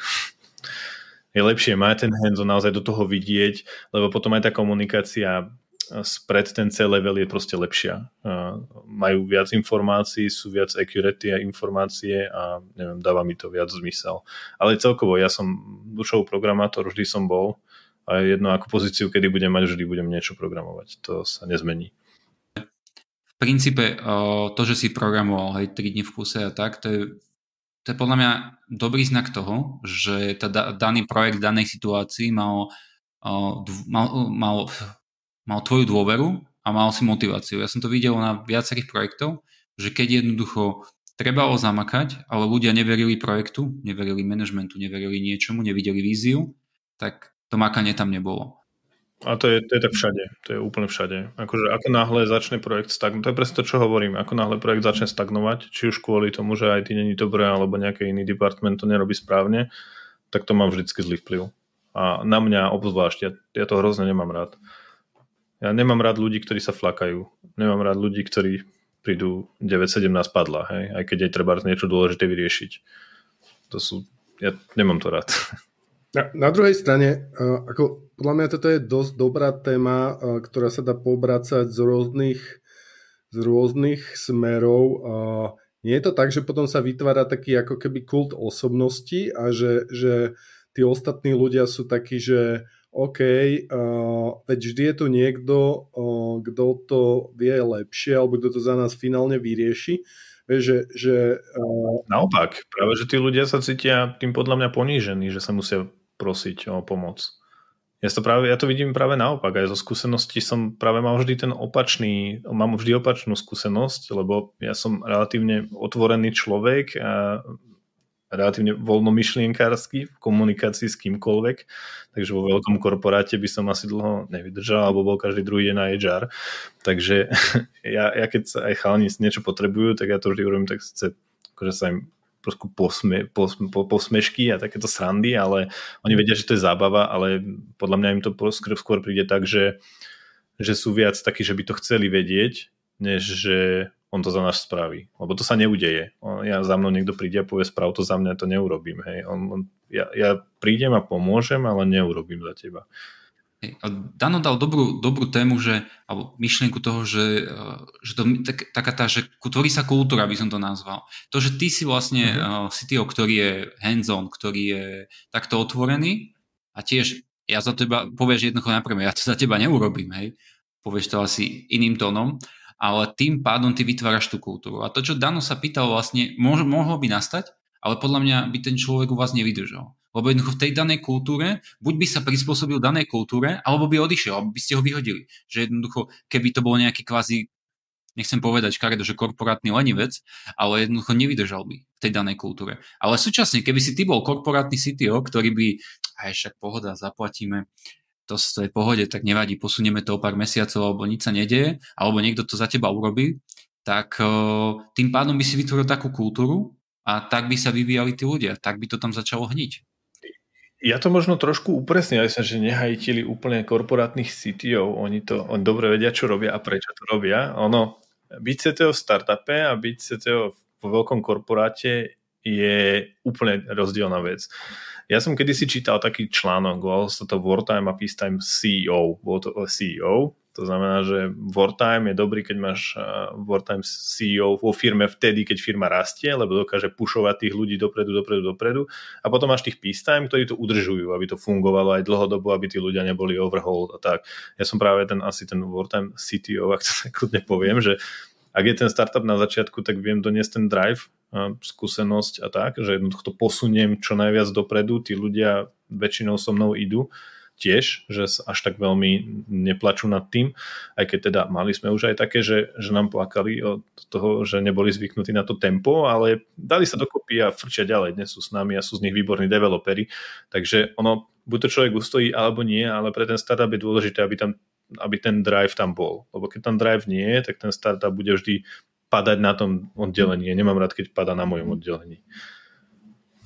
je lepšie mať ten hands naozaj do toho vidieť, lebo potom aj tá komunikácia spred ten C level je proste lepšia. Majú viac informácií, sú viac accurate informácie a neviem, dáva mi to viac zmysel. Ale celkovo, ja som dušový programátor, vždy som bol a jedno ako pozíciu, kedy budem mať, vždy budem niečo programovať. To sa nezmení. V princípe to, že si programoval hej, 3 dní v kuse a tak, to je, to je podľa mňa dobrý znak toho, že tá daný projekt v danej situácii mal, mal, mal mal tvoju dôveru a mal si motiváciu. Ja som to videl na viacerých projektov, že keď jednoducho treba ho zamakať, ale ľudia neverili projektu, neverili manažmentu, neverili niečomu, nevideli víziu, tak to makanie tam nebolo. A to je, to je tak všade, to je úplne všade. Akože ako náhle začne projekt stagnovať, to je presne to, čo hovorím, ako náhle projekt začne stagnovať, či už kvôli tomu, že ty není dobré, alebo nejaký iný department to nerobí správne, tak to má vždycky zlý vplyv. A na mňa obzvlášť, ja, ja to hrozne nemám rád. Ja nemám rád ľudí, ktorí sa flakajú. Nemám rád ľudí, ktorí prídu 9-17 padla, hej? aj keď aj treba niečo dôležité vyriešiť. To sú, ja nemám to rád. Na, na druhej strane, uh, ako podľa mňa toto je dosť dobrá téma, uh, ktorá sa dá pobracať z rôznych, z rôznych smerov. Uh, nie je to tak, že potom sa vytvára taký ako keby kult osobnosti a že, že tí ostatní ľudia sú takí, že OK, veď vždy je tu niekto, kto to vie lepšie, alebo kto to za nás finálne vyrieši. Vieš, že, že. Naopak, práve že tí ľudia sa cítia tým podľa mňa ponížení, že sa musia prosiť o pomoc. Ja to, práve, ja to vidím práve naopak. Aj zo skúsenosti som práve mal vždy ten opačný, mám vždy opačnú skúsenosť, lebo ja som relatívne otvorený človek a relatívne voľnomyšlienkársky v komunikácii s kýmkoľvek, takže vo veľkom korporáte by som asi dlho nevydržal, alebo bol každý druhý deň na HR. Takže ja, ja keď sa aj chalani niečo potrebujú, tak ja to vždy urobím tak sice, akože sa im trošku posme, posme, posmešky a takéto srandy, ale oni vedia, že to je zábava, ale podľa mňa im to skôr príde tak, že, že sú viac takí, že by to chceli vedieť, než že on to za nás spraví. Lebo to sa neudeje. Ja za mnou niekto príde a povie, sprav to za mňa, to neurobím. Hej. On, on, ja, ja prídem a pomôžem, ale neurobím za teba. A Dano dal dobrú, dobrú tému, že, alebo myšlienku toho, že, eh, že to, tak, taká tá, že tvorí sa kultúra, by som to nazval. To, že ty si vlastne uh-huh. uh, CTO, ktorý je hands-on, ktorý je takto otvorený, A tiež, ja za teba, povieš jednoducho naprvé, ja to za teba neurobím, hej. Povieš to asi iným tónom, ale tým pádom ty vytváraš tú kultúru. A to, čo Dano sa pýtal vlastne, mohlo by nastať, ale podľa mňa by ten človek u vás nevydržal. Lebo jednoducho v tej danej kultúre, buď by sa prispôsobil danej kultúre, alebo by odišiel, alebo by ste ho vyhodili. Že jednoducho, keby to bol nejaký kvázi, nechcem povedať škaredo, že korporátny lenivec, ale jednoducho nevydržal by v tej danej kultúre. Ale súčasne, keby si ty bol korporátny CTO, ktorý by, aj však pohoda, zaplatíme, to, to je pohode, tak nevadí, posunieme to o pár mesiacov, alebo nič sa nedeje, alebo niekto to za teba urobí, tak tým pádom by si vytvoril takú kultúru a tak by sa vyvíjali tí ľudia, tak by to tam začalo hniť. Ja to možno trošku upresním, ja že nehajtili úplne korporátnych CTO, oni to oni dobre vedia, čo robia a prečo to robia. Ono, byť CTO v startupe a byť CTO vo veľkom korporáte je úplne rozdielna vec. Ja som kedysi čítal taký článok, volal sa to Wartime a Peacetime CEO. Bol to CEO, to znamená, že wartime je dobrý, keď máš wartime CEO vo firme vtedy, keď firma rastie, lebo dokáže pušovať tých ľudí dopredu, dopredu, dopredu. A potom máš tých peacetime, ktorí to udržujú, aby to fungovalo aj dlhodobo, aby tí ľudia neboli overhauled a tak. Ja som práve ten asi ten wartime CTO, ak to tak kľudne poviem, že ak je ten startup na začiatku, tak viem doniesť ten drive, skúsenosť a tak, že jednoducho to posuniem čo najviac dopredu, tí ľudia väčšinou so mnou idú tiež, že až tak veľmi neplačú nad tým, aj keď teda mali sme už aj také, že, že nám plakali od toho, že neboli zvyknutí na to tempo, ale dali sa dokopy a frčia ďalej. Dnes sú s nami a sú z nich výborní developeri, takže ono, buď to človek ustojí alebo nie, ale pre ten startup je dôležité, aby, tam, aby ten drive tam bol. Lebo keď tam drive nie je, tak ten startup bude vždy padať na tom oddelení. Ja nemám rád, keď pada na mojom oddelení.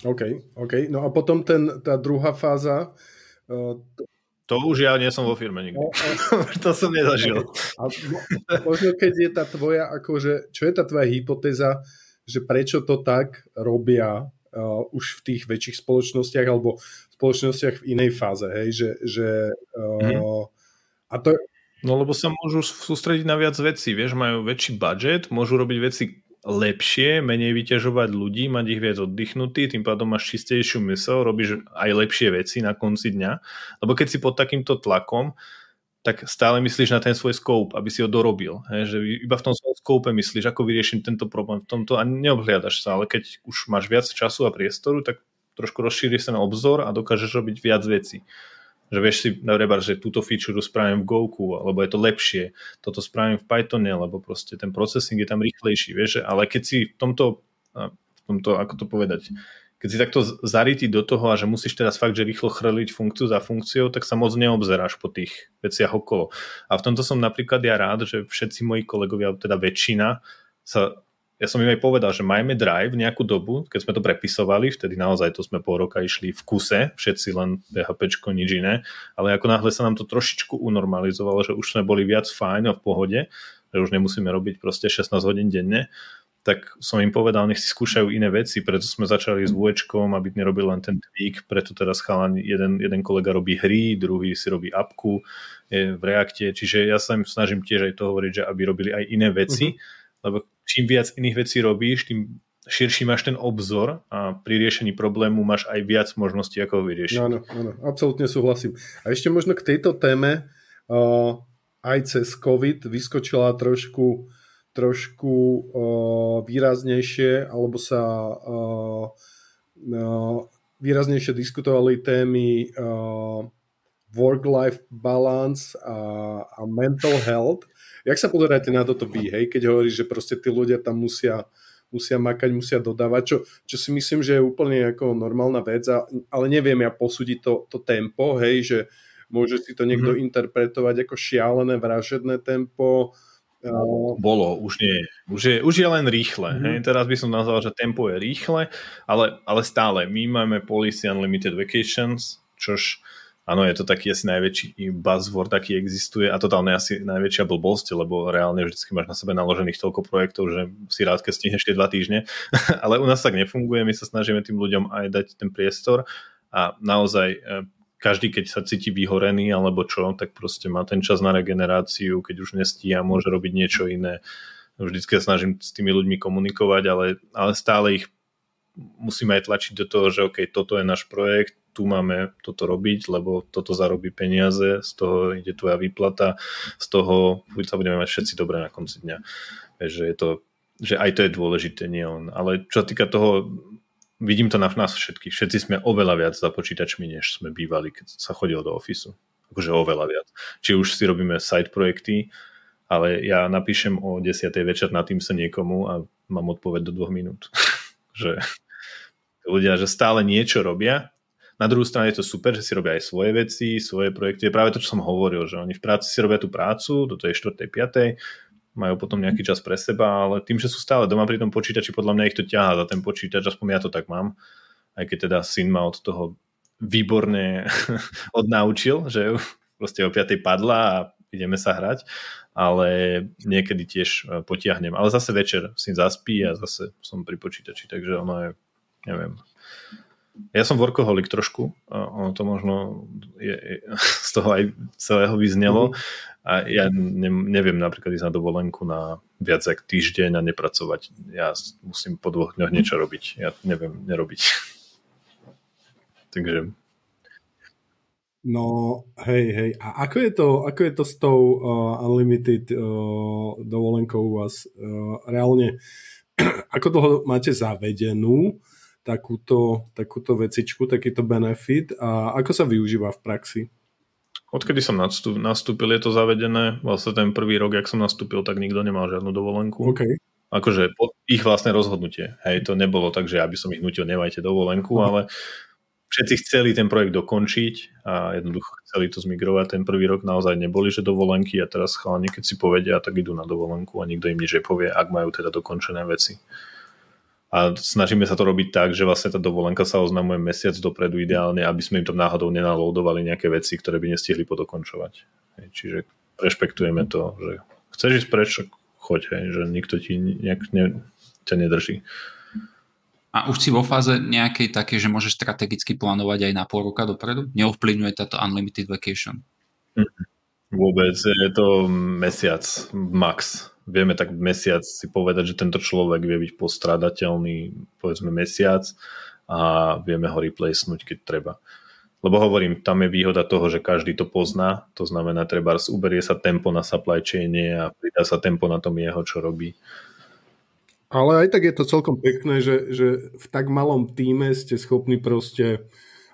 OK, OK. No a potom ten, tá druhá fáza, to už ja nie som vo firme nikdy. No, to som nezažil. A možno keď je tá tvoja, akože, čo je tá tvoja hypotéza, že prečo to tak robia uh, už v tých väčších spoločnostiach alebo v spoločnostiach v inej fáze, hej, že, že uh, mm. a to No lebo sa môžu sústrediť na viac vecí, vieš, majú väčší budget, môžu robiť veci lepšie, menej vyťažovať ľudí, mať ich viac oddychnutý, tým pádom máš čistejšiu mysel, robíš aj lepšie veci na konci dňa. Lebo keď si pod takýmto tlakom, tak stále myslíš na ten svoj scope, aby si ho dorobil. He, že iba v tom svojom scope myslíš, ako vyrieším tento problém v tomto a neobhliadaš sa, ale keď už máš viac času a priestoru, tak trošku rozšíriš sa na obzor a dokážeš robiť viac vecí že vieš si, napríklad, že túto feature spravím v Goku, alebo je to lepšie, toto spravím v Pythone, lebo proste ten processing je tam rýchlejší, vieš, ale keď si v tomto, v tomto, ako to povedať, keď si takto zarytý do toho a že musíš teraz fakt, že rýchlo chrliť funkciu za funkciou, tak sa moc neobzeráš po tých veciach okolo. A v tomto som napríklad ja rád, že všetci moji kolegovia, teda väčšina, sa ja som im aj povedal, že majme drive nejakú dobu, keď sme to prepisovali, vtedy naozaj to sme pol roka išli v kuse, všetci len PHP, nič iné, ale ako náhle sa nám to trošičku unormalizovalo, že už sme boli viac fajn a v pohode, že už nemusíme robiť proste 16 hodín denne, tak som im povedal, nech si skúšajú iné veci, preto sme začali s vúečkom, aby nerobil len ten tweak, preto teraz chalan, jeden, jeden kolega robí hry, druhý si robí apku v Reakte, čiže ja sa im snažím tiež aj to hovoriť, že aby robili aj iné veci, uh-huh. lebo čím viac iných vecí robíš, tým širší máš ten obzor a pri riešení problému máš aj viac možností, ako ho vyriešiť. Áno, áno, absolútne súhlasím. A ešte možno k tejto téme uh, aj cez COVID vyskočila trošku, trošku uh, výraznejšie, alebo sa uh, uh, výraznejšie diskutovali témy uh, work-life balance a, a mental health. Jak sa pozeráte na toto vy, hej, keď hovoríš, že proste tí ľudia tam musia, musia makať, musia dodávať, čo, čo si myslím, že je úplne ako normálna vec, a, ale neviem ja posúdiť to, to tempo, hej, že môže si to niekto mm-hmm. interpretovať ako šialené, vražedné tempo, bolo, už nie. Už je, už je len rýchle. Mm-hmm. Hej. Teraz by som nazval, že tempo je rýchle, ale, ale stále. My máme Policy Unlimited Vacations, čož Áno, je to taký asi najväčší buzzword, aký existuje a totálne asi najväčšia blbosť, lebo reálne vždy máš na sebe naložených toľko projektov, že si rád, keď stihneš tie dva týždne. Ale u nás tak nefunguje, my sa snažíme tým ľuďom aj dať ten priestor a naozaj e, každý, keď sa cíti vyhorený alebo čo, tak proste má ten čas na regeneráciu, keď už nestíha, môže robiť niečo iné. Vždycky sa snažím s tými ľuďmi komunikovať, ale, ale stále ich musíme aj tlačiť do toho, že OK, toto je náš projekt, tu máme toto robiť, lebo toto zarobí peniaze, z toho ide tvoja výplata, z toho sa budeme mať všetci dobre na konci dňa. Že, je to, že aj to je dôležité, nie on. Ale čo sa týka toho, vidím to na nás všetkých. Všetci sme oveľa viac za počítačmi, než sme bývali, keď sa chodilo do ofisu. Akože oveľa viac. Či už si robíme side projekty, ale ja napíšem o 10. večer na tým sa niekomu a mám odpoveď do dvoch minút. že ľudia, že stále niečo robia. Na druhú stranu je to super, že si robia aj svoje veci, svoje projekty. Je práve to, čo som hovoril, že oni v práci si robia tú prácu do tej 4. 5. majú potom nejaký čas pre seba, ale tým, že sú stále doma pri tom počítači, podľa mňa ich to ťahá za ten počítač, aspoň ja to tak mám. Aj keď teda syn ma od toho výborne odnaučil, že proste o 5. padla a ideme sa hrať ale niekedy tiež e, potiahnem. Ale zase večer si zaspí a zase som pri počítači, takže ono je, neviem. Ja som workoholik trošku, ono to možno je, z toho aj celého vyznelo a ja ne, neviem napríklad ísť na dovolenku na viac jak týždeň a nepracovať. Ja musím po dvoch dňoch niečo robiť. Ja neviem nerobiť. takže No, hej, hej. A ako je to, ako je to s tou uh, unlimited uh, dovolenkou u vás? Uh, reálne, ako dlho máte zavedenú takúto, takúto vecičku, takýto benefit a ako sa využíva v praxi? Odkedy som nastúpil, je to zavedené. Vlastne ten prvý rok, jak som nastúpil, tak nikto nemal žiadnu dovolenku. Okay. Akože ich vlastné rozhodnutie. Hej, to nebolo tak, že aby som ich nutil, nemajte dovolenku, okay. ale všetci chceli ten projekt dokončiť a jednoducho chceli to zmigrovať. Ten prvý rok naozaj neboli, že dovolenky a teraz chalani, keď si povedia, tak idú na dovolenku a nikto im nič nepovie, ak majú teda dokončené veci. A snažíme sa to robiť tak, že vlastne tá dovolenka sa oznamuje mesiac dopredu ideálne, aby sme im tam náhodou nenalódovali nejaké veci, ktoré by nestihli podokončovať. Čiže rešpektujeme to, že chceš ísť preč, choď, hej, že nikto ti nejak ne, ťa nedrží. A už si vo fáze nejakej také, že môžeš strategicky plánovať aj na pol roka dopredu? Neovplyvňuje táto unlimited vacation? Mhm. Vôbec, je to mesiac max. Vieme tak mesiac si povedať, že tento človek vie byť postradateľný povedzme mesiac a vieme ho replacenúť, keď treba. Lebo hovorím, tam je výhoda toho, že každý to pozná, to znamená, treba uberie sa tempo na supply chaine a pridá sa tempo na tom jeho, čo robí. Ale aj tak je to celkom pekné, že, že v tak malom týme ste schopní proste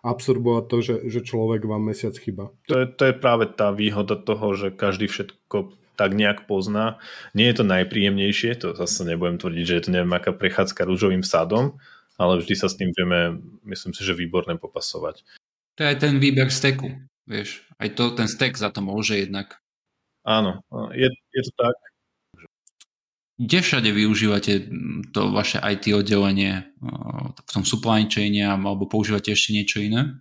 absorbovať to, že, že človek vám mesiac chyba. To je, to je práve tá výhoda toho, že každý všetko tak nejak pozná. Nie je to najpríjemnejšie, to zase nebudem tvrdiť, že je to neviem aká prechádzka rúžovým sadom, ale vždy sa s tým vieme, myslím si, že výborne popasovať. To je aj ten výber steku, vieš. Aj to, ten stek za to môže jednak. Áno, je, je to tak. Kde všade využívate to vaše IT oddelenie? V tom supply chaine alebo používate ešte niečo iné?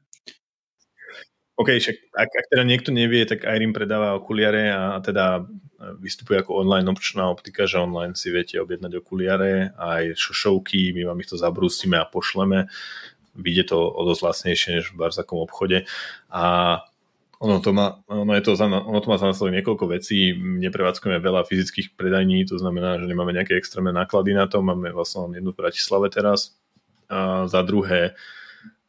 OK, však ak, ak teda niekto nevie, tak Irim predáva okuliare a teda vystupuje ako online opčná optika, že online si viete objednať okuliare aj šošovky, my vám ich to zabrúsime a pošleme. Vyjde to o dosť lacnejšie než v barzakom obchode. A ono to má, ono je to, ono to má za niekoľko vecí. Neprevádzkujeme veľa fyzických predajní, to znamená, že nemáme nejaké extrémne náklady na to. Máme vlastne jednu v Bratislave teraz. A za druhé,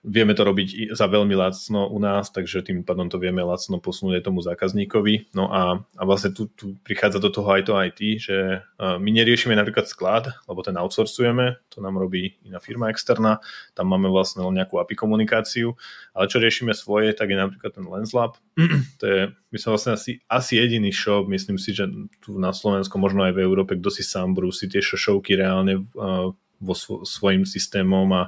Vieme to robiť za veľmi lacno u nás, takže tým pádom to vieme lacno posunúť aj tomu zákazníkovi. No a, a vlastne tu, tu prichádza do toho aj to IT, že my neriešime napríklad sklad, lebo ten outsourcujeme, to nám robí iná firma externá, tam máme vlastne len nejakú API komunikáciu, ale čo riešime svoje, tak je napríklad ten LensLab. to je, my sme vlastne asi, asi jediný shop, myslím si, že tu na Slovensku, možno aj v Európe, kto si sám brúsi tie šošovky reálne vo svo, svojim systémom a,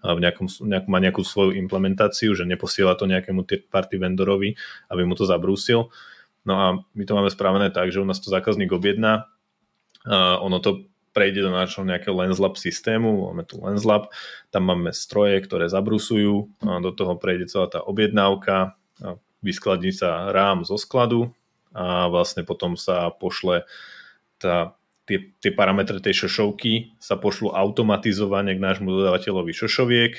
a v nejakom, nejak, má nejakú svoju implementáciu, že neposiela to nejakému party vendorovi, aby mu to zabrúsil. No a my to máme spravené tak, že u nás to zákazník objedná, a ono to prejde do nášho nejakého LensLab systému, máme tu LensLab, tam máme stroje, ktoré zabrusujú, a do toho prejde celá tá objednávka, a vyskladní sa rám zo skladu a vlastne potom sa pošle tá tie, tie parametre tej šošovky sa pošlú automatizovane k nášmu dodávateľovi šošoviek,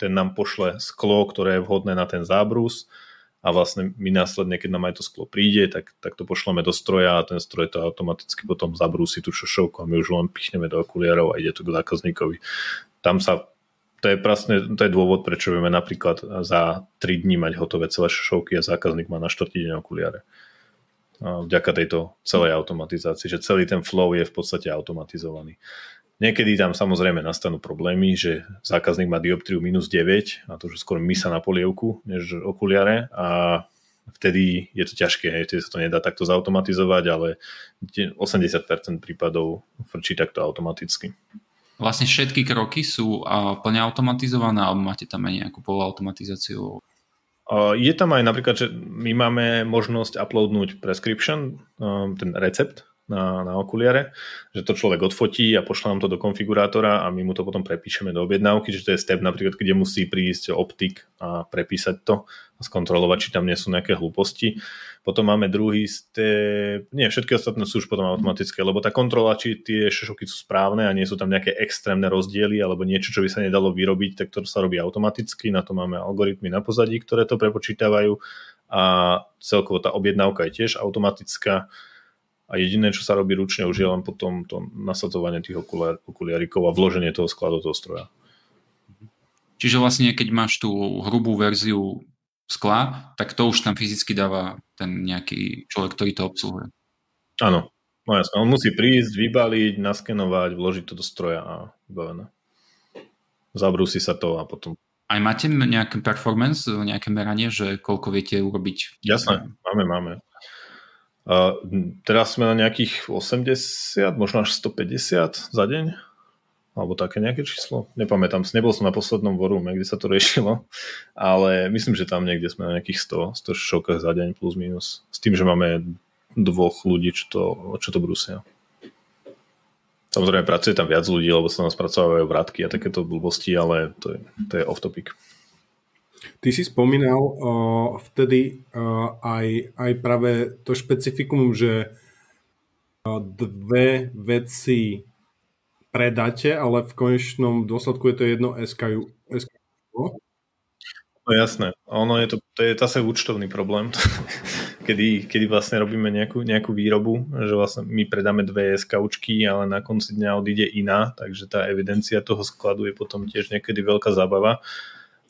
ten nám pošle sklo, ktoré je vhodné na ten zábrus a vlastne my následne, keď nám aj to sklo príde, tak, tak to pošleme do stroja a ten stroj to automaticky potom zabrúsi tú šošovku a my už len pichneme do okuliarov a ide to k zákazníkovi. Tam sa to je, prasne, to je dôvod, prečo vieme napríklad za 3 dní mať hotové celé šošovky a zákazník má na 4 deň okuliare. Vďaka tejto celej automatizácii, že celý ten flow je v podstate automatizovaný. Niekedy tam samozrejme nastanú problémy, že zákazník má dioptriu minus 9 a to už skôr mysa na polievku než okuliare a vtedy je to ťažké, hej, vtedy sa to nedá takto zautomatizovať, ale 80% prípadov frčí takto automaticky. Vlastne všetky kroky sú plne automatizované, alebo máte tam aj nejakú polautomatizáciu? Je tam aj napríklad, že my máme možnosť uploadnúť prescription, ten recept na, na okuliare, že to človek odfotí a pošle nám to do konfigurátora a my mu to potom prepíšeme do objednávky, že to je step napríklad, kde musí prísť optik a prepísať to a skontrolovať, či tam nie sú nejaké hlúposti. Potom máme druhý step, nie, všetky ostatné sú už potom automatické, lebo tá kontrola, či tie šošoky sú správne a nie sú tam nejaké extrémne rozdiely alebo niečo, čo by sa nedalo vyrobiť, tak to sa robí automaticky, na to máme algoritmy na pozadí, ktoré to prepočítavajú a celkovo tá objednávka je tiež automatická a jediné, čo sa robí ručne, už je len potom to nasadzovanie tých okuliar, okuliarikov a vloženie toho skladu toho stroja. Čiže vlastne, keď máš tú hrubú verziu skla, tak to už tam fyzicky dáva ten nejaký človek, ktorý to obsluhuje. Áno, no jasné. On musí prísť, vybaliť, naskenovať, vložiť to do stroja a vybavené. Zabrúsi sa to a potom... Aj máte nejaké performance, nejaké meranie, že koľko viete urobiť? Jasné, máme, máme. Teraz sme na nejakých 80, možno až 150 za deň, alebo také nejaké číslo. Nepamätám si, nebol som na poslednom vorume, kde sa to riešilo, ale myslím, že tam niekde sme na nejakých 100, 100 šokách za deň plus minus. S tým, že máme dvoch ľudí, čo to, čo to brusia. Samozrejme, pracuje tam viac ľudí, lebo sa nás pracovajú vrátky a takéto blbosti, ale to je, to je off topic. Ty si spomínal uh, vtedy uh, aj, aj práve to špecifikum, že uh, dve veci predáte, ale v konečnom dôsledku je to jedno SKU. SKU. No jasné. Ono je to, to je zase účtovný problém, kedy, kedy vlastne robíme nejakú, nejakú výrobu, že vlastne my predáme dve SKUčky, ale na konci dňa odíde iná, takže tá evidencia toho skladu je potom tiež niekedy veľká zábava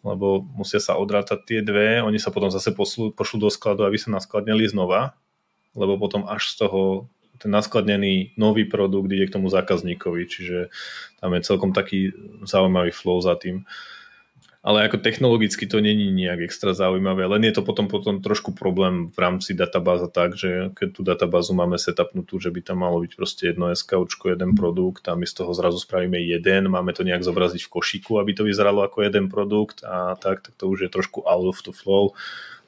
lebo musia sa odrátať tie dve, oni sa potom zase pošlú, pošlú do skladu, aby sa naskladnili znova, lebo potom až z toho ten naskladnený nový produkt ide k tomu zákazníkovi, čiže tam je celkom taký zaujímavý flow za tým. Uh, ale ako technologicky to není nejak extra zaujímavé, len je to potom, potom trošku problém v rámci databáza tak, že keď tú databázu máme setupnutú, že by tam malo byť proste jedno SKUčko, jeden produkt a my z toho zrazu spravíme jeden, máme to nejak zobraziť v košíku, aby to vyzeralo ako jeden produkt a tak, tak to už je trošku out of the flow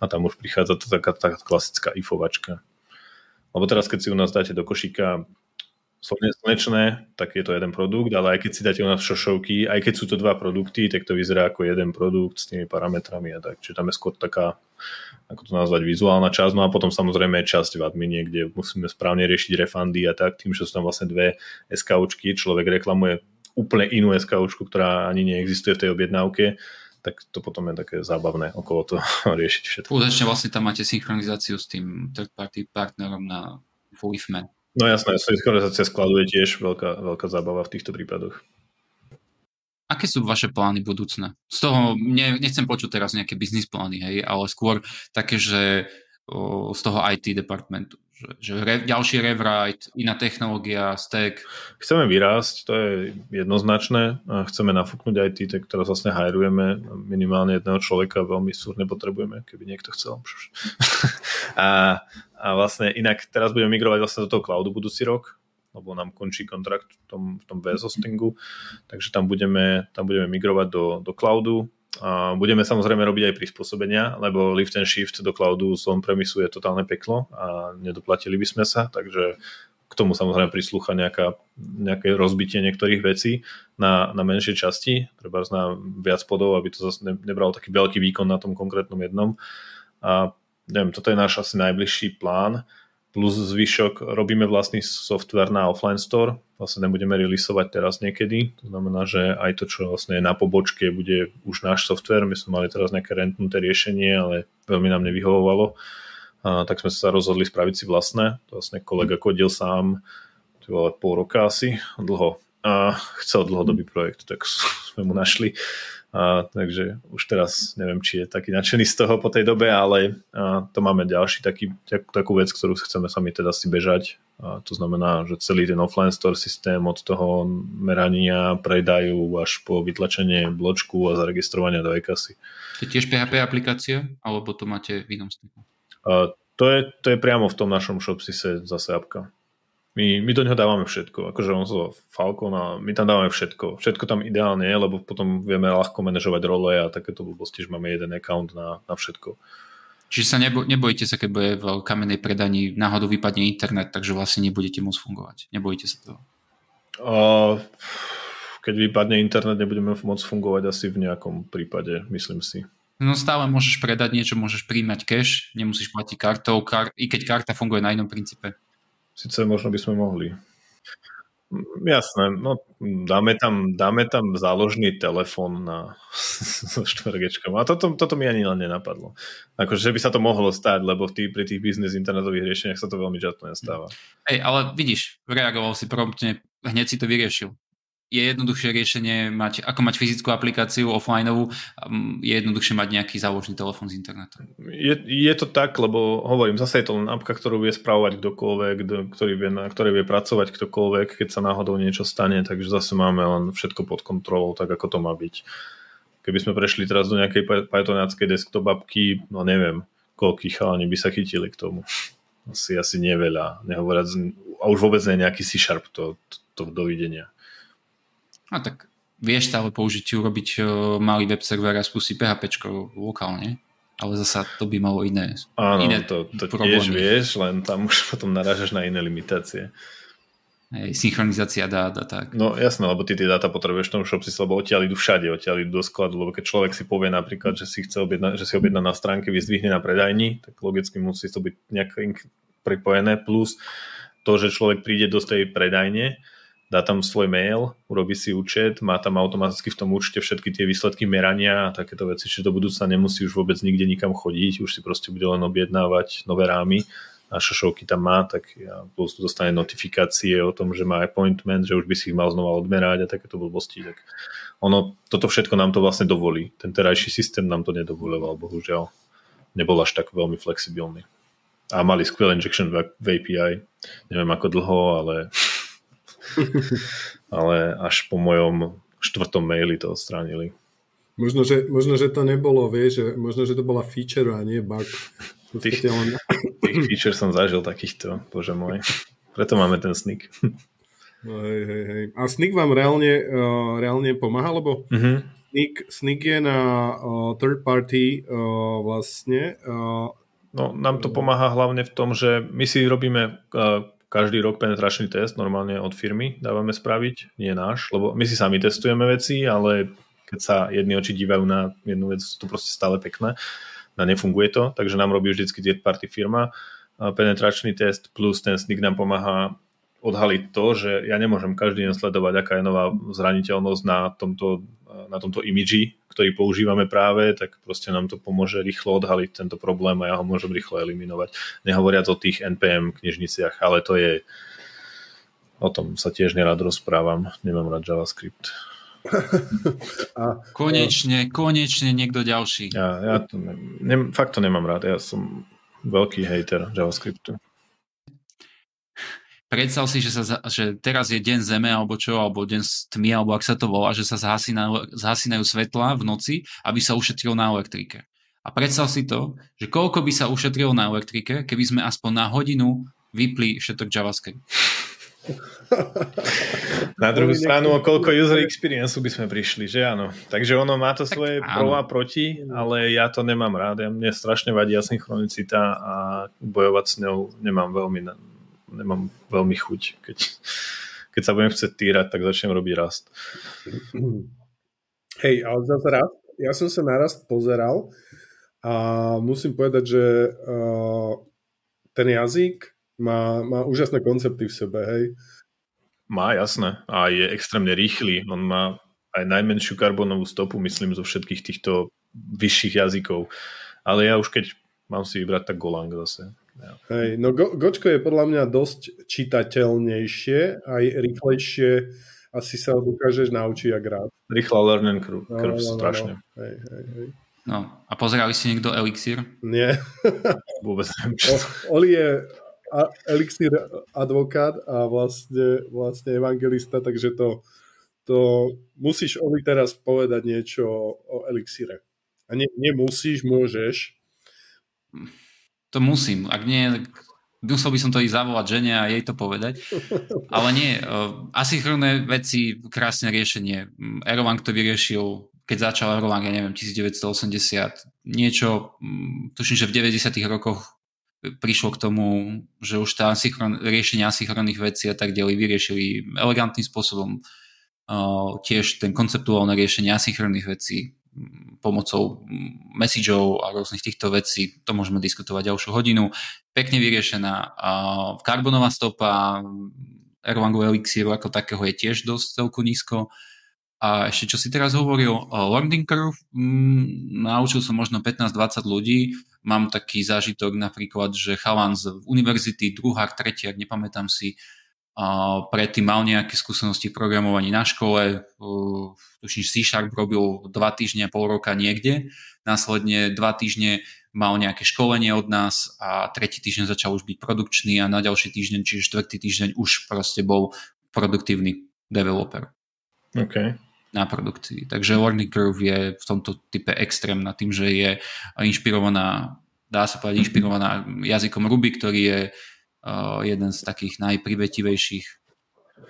a tam už prichádza to taká, taká klasická ifovačka. Lebo teraz, keď si u nás dáte do košíka slnečné, tak je to jeden produkt, ale aj keď si dáte u nás šošovky, aj keď sú to dva produkty, tak to vyzerá ako jeden produkt s tými parametrami a tak. Čiže tam je skôr taká, ako to nazvať, vizuálna časť, no a potom samozrejme časť v admine, kde musíme správne riešiť refundy a tak, tým, že sú tam vlastne dve SKUčky, človek reklamuje úplne inú SKUčku, ktorá ani neexistuje v tej objednávke, tak to potom je také zábavné okolo toho riešiť všetko. Skutočne vlastne tam máte synchronizáciu s tým third party partnerom na Fulifman. No jasné, synchronizácia skladu je tiež veľká, veľká zábava v týchto prípadoch. Aké sú vaše plány budúcne? Z toho, ne, nechcem počuť teraz nejaké biznis plány, hej, ale skôr také, že o, z toho IT departmentu že, že re, ďalší rewrite, iná technológia, stack. Chceme vyrásť, to je jednoznačné. Chceme nafúknuť IT, tak teraz vlastne hajrujeme minimálne jedného človeka, veľmi súrne potrebujeme, keby niekto chcel. a, a vlastne inak teraz budeme migrovať vlastne do toho cloudu budúci rok, lebo nám končí kontrakt v tom, v tom VS hostingu, takže tam budeme, tam budeme migrovať do, do cloudu a budeme samozrejme robiť aj prispôsobenia, lebo lift and shift do cloudu z on-premisu je totálne peklo a nedoplatili by sme sa, takže k tomu samozrejme prislúcha nejaká, nejaké rozbitie niektorých vecí na, na menšie časti, treba na viac podov, aby to zase nebralo taký veľký výkon na tom konkrétnom jednom. A neviem, toto je náš asi najbližší plán plus zvyšok robíme vlastný software na offline store, vlastne nebudeme releaseovať teraz niekedy, to znamená, že aj to, čo vlastne je na pobočke, bude už náš software, my sme mali teraz nejaké rentnuté riešenie, ale veľmi nám nevyhovovalo, a tak sme sa rozhodli spraviť si vlastné, to vlastne kolega kodil sám, to bolo pol roka asi, dlho. Uh, chcel dlhodobý projekt, tak sme mu našli. A, takže už teraz neviem, či je taký nadšený z toho po tej dobe, ale a, to máme ďalší taký, tak, takú vec, ktorú chceme sami teda si bežať. A to znamená, že celý ten offline store systém od toho merania, predajú až po vytlačenie bločku a zaregistrovania do e-kasy. To je tiež PHP aplikácia, alebo to máte v inom styku? To je, to je priamo v tom našom shopsise zase apka. My, my do neho dávame všetko, akože on sa Falcon a my tam dávame všetko. Všetko tam ideálne je, lebo potom vieme ľahko manažovať role a takéto blbosti, že máme jeden account na, na všetko. Čiže sa nebo, nebojíte sa, keď bude v kamenej predaní náhodou vypadne internet, takže vlastne nebudete môcť fungovať. Nebojíte sa toho? Uh, keď vypadne internet, nebudeme môcť fungovať asi v nejakom prípade, myslím si. No stále môžeš predať niečo, môžeš príjmať cash, nemusíš platiť kartou, kar- i keď karta funguje na inom princípe. Sice možno by sme mohli. Jasné, no dáme tam, dáme tam záložný telefón na so 4G. A toto, toto mi ani len nenapadlo. Akože, že by sa to mohlo stať, lebo tý, pri tých biznis internetových riešeniach sa to veľmi často nestáva. Hej, ale vidíš, reagoval si promptne, hneď si to vyriešil je jednoduchšie riešenie mať, ako mať fyzickú aplikáciu offlineovú, je jednoduchšie mať nejaký záložný telefón z internetu. Je, je to tak, lebo hovorím, zase je to len apka, ktorú vie spravovať kdokoľvek, ktorý vie, na ktorej vie pracovať ktokoľvek, keď sa náhodou niečo stane, takže zase máme len všetko pod kontrolou, tak ako to má byť. Keby sme prešli teraz do nejakej Pythonáckej desktop apky, no neviem, koľkých chalani by sa chytili k tomu. Asi, asi neveľa, nehovoriac, a už vôbec nie nejaký C-Sharp, to, to, to dovidenia. No tak vieš stále použiť, urobiť malý web server a spustiť PHP lokálne, ale zasa to by malo iné Áno, iné to, to tiež vieš, len tam už potom narážaš na iné limitácie. Hej, synchronizácia dát a tak. No jasné, lebo ty tie dáta potrebuješ v tom shopsi, lebo odtiaľ idú všade, odtiaľ idú do skladu, lebo keď človek si povie napríklad, že si chce objedna, že si objedná na stránke, vyzdvihne na predajni, tak logicky musí to byť nejak pripojené, plus to, že človek príde do tej predajne, dá tam svoj mail, urobí si účet, má tam automaticky v tom účte všetky tie výsledky merania a takéto veci, čiže do budúcna nemusí už vôbec nikde nikam chodiť, už si proste bude len objednávať nové rámy a šošovky tam má, tak ja plus dostane notifikácie o tom, že má appointment, že už by si ich mal znova odmerať a takéto blbosti. Tak ono, toto všetko nám to vlastne dovolí. Ten terajší systém nám to nedovoloval, bohužiaľ. Nebol až tak veľmi flexibilný. A mali skvelý injection v API. Neviem ako dlho, ale ale až po mojom štvrtom maili to odstránili. Možno že, možno, že to nebolo, vieš, že, možno, že to bola feature a nie bug. Tých, on... tých feature som zažil takýchto, bože môj. Preto máme ten sneak. No, hej, hej, hej. A sneak vám reálne, uh, reálne pomáha, lebo uh-huh. sneak, sneak je na uh, third party uh, vlastne. Uh, no, nám to pomáha hlavne v tom, že my si robíme uh, každý rok penetračný test normálne od firmy dávame spraviť, nie náš, lebo my si sami testujeme veci, ale keď sa jedni oči dívajú na jednu vec, to proste stále pekné a nefunguje to, takže nám robí vždycky third party firma. Penetračný test plus ten sneak nám pomáha odhaliť to, že ja nemôžem každý deň sledovať, aká je nová zraniteľnosť na tomto, na tomto imidži, ktorý používame práve, tak proste nám to pomôže rýchlo odhaliť tento problém a ja ho môžem rýchlo eliminovať. Nehovoriac o tých NPM knižniciach, ale to je o tom sa tiež nerad rozprávam. Nemám rád JavaScript. A, konečne, konečne niekto ďalší. Ja, ja to ne, ne, fakt to nemám rád. Ja som veľký hater JavaScriptu predstav si, že, sa, že teraz je deň zeme alebo čo, alebo deň tmy, alebo ak sa to volá, že sa zhasínajú, zhasínajú svetla v noci, aby sa ušetrilo na elektrike. A predstav si to, že koľko by sa ušetrilo na elektrike, keby sme aspoň na hodinu vypli všetok JavaScript. Na druhú stranu, o koľko user experience by sme prišli, že áno. Takže ono má to svoje tak, pro a proti, ale ja to nemám rád. Ja, mne strašne vadí asynchronicita a bojovať s ňou nemám veľmi nemám veľmi chuť. Keď, keď sa budem chcieť týrať, tak začnem robiť rast. Hej, ale zase rast, ja som sa na rast pozeral a musím povedať, že uh, ten jazyk má, má úžasné koncepty v sebe, hej. Má, jasné. A je extrémne rýchly. On má aj najmenšiu karbonovú stopu, myslím, zo všetkých týchto vyšších jazykov. Ale ja už keď mám si vybrať, tak Golang zase. Hej, no Go, Gočko je podľa mňa dosť čitateľnejšie, aj rýchlejšie asi sa dokážeš naučiť a rád. Rýchla learning curve, no, no, no, strašne. No. Hej, hej, hej. No, a pozerali si niekto Elixir? Nie. Vôbec neviem. Oli je Elixir advokát a vlastne, vlastne evangelista, takže to, to musíš Oli teraz povedať niečo o Elixire. A nie, nemusíš, môžeš. To musím. Ak nie, musel by som to ísť zavolať žene a jej to povedať. Ale nie, asynchronné veci, krásne riešenie. Erlang to vyriešil, keď začal Erlang, ja neviem, 1980. Niečo, tuším, že v 90 rokoch prišlo k tomu, že už tá asynchron, riešenie asynchronných vecí a tak ďalej vyriešili elegantným spôsobom. Tiež ten konceptuálne riešenie asynchronných vecí pomocou messageov a rôznych týchto vecí, to môžeme diskutovať ďalšiu hodinu, pekne vyriešená. Karbonová stopa Erlangu Elixieru ako takého je tiež dosť celku nízko. A ešte čo si teraz hovoril, learning curve, mm, naučil som možno 15-20 ľudí, mám taký zážitok napríklad, že chalan z univerzity, druhák, tretiak, nepamätám si, predtým mal nejaké skúsenosti v programovaní na škole, tuším, C Sharp robil dva týždne, pol roka niekde, následne dva týždne mal nejaké školenie od nás a tretí týždeň začal už byť produkčný a na ďalší týždeň, čiže štvrtý týždeň už proste bol produktívny developer. Okay. Na produkcii. Takže learning curve je v tomto type extrémna tým, že je inšpirovaná, dá sa povedať, inšpirovaná jazykom Ruby, ktorý je uh, jeden z takých najprivetivejších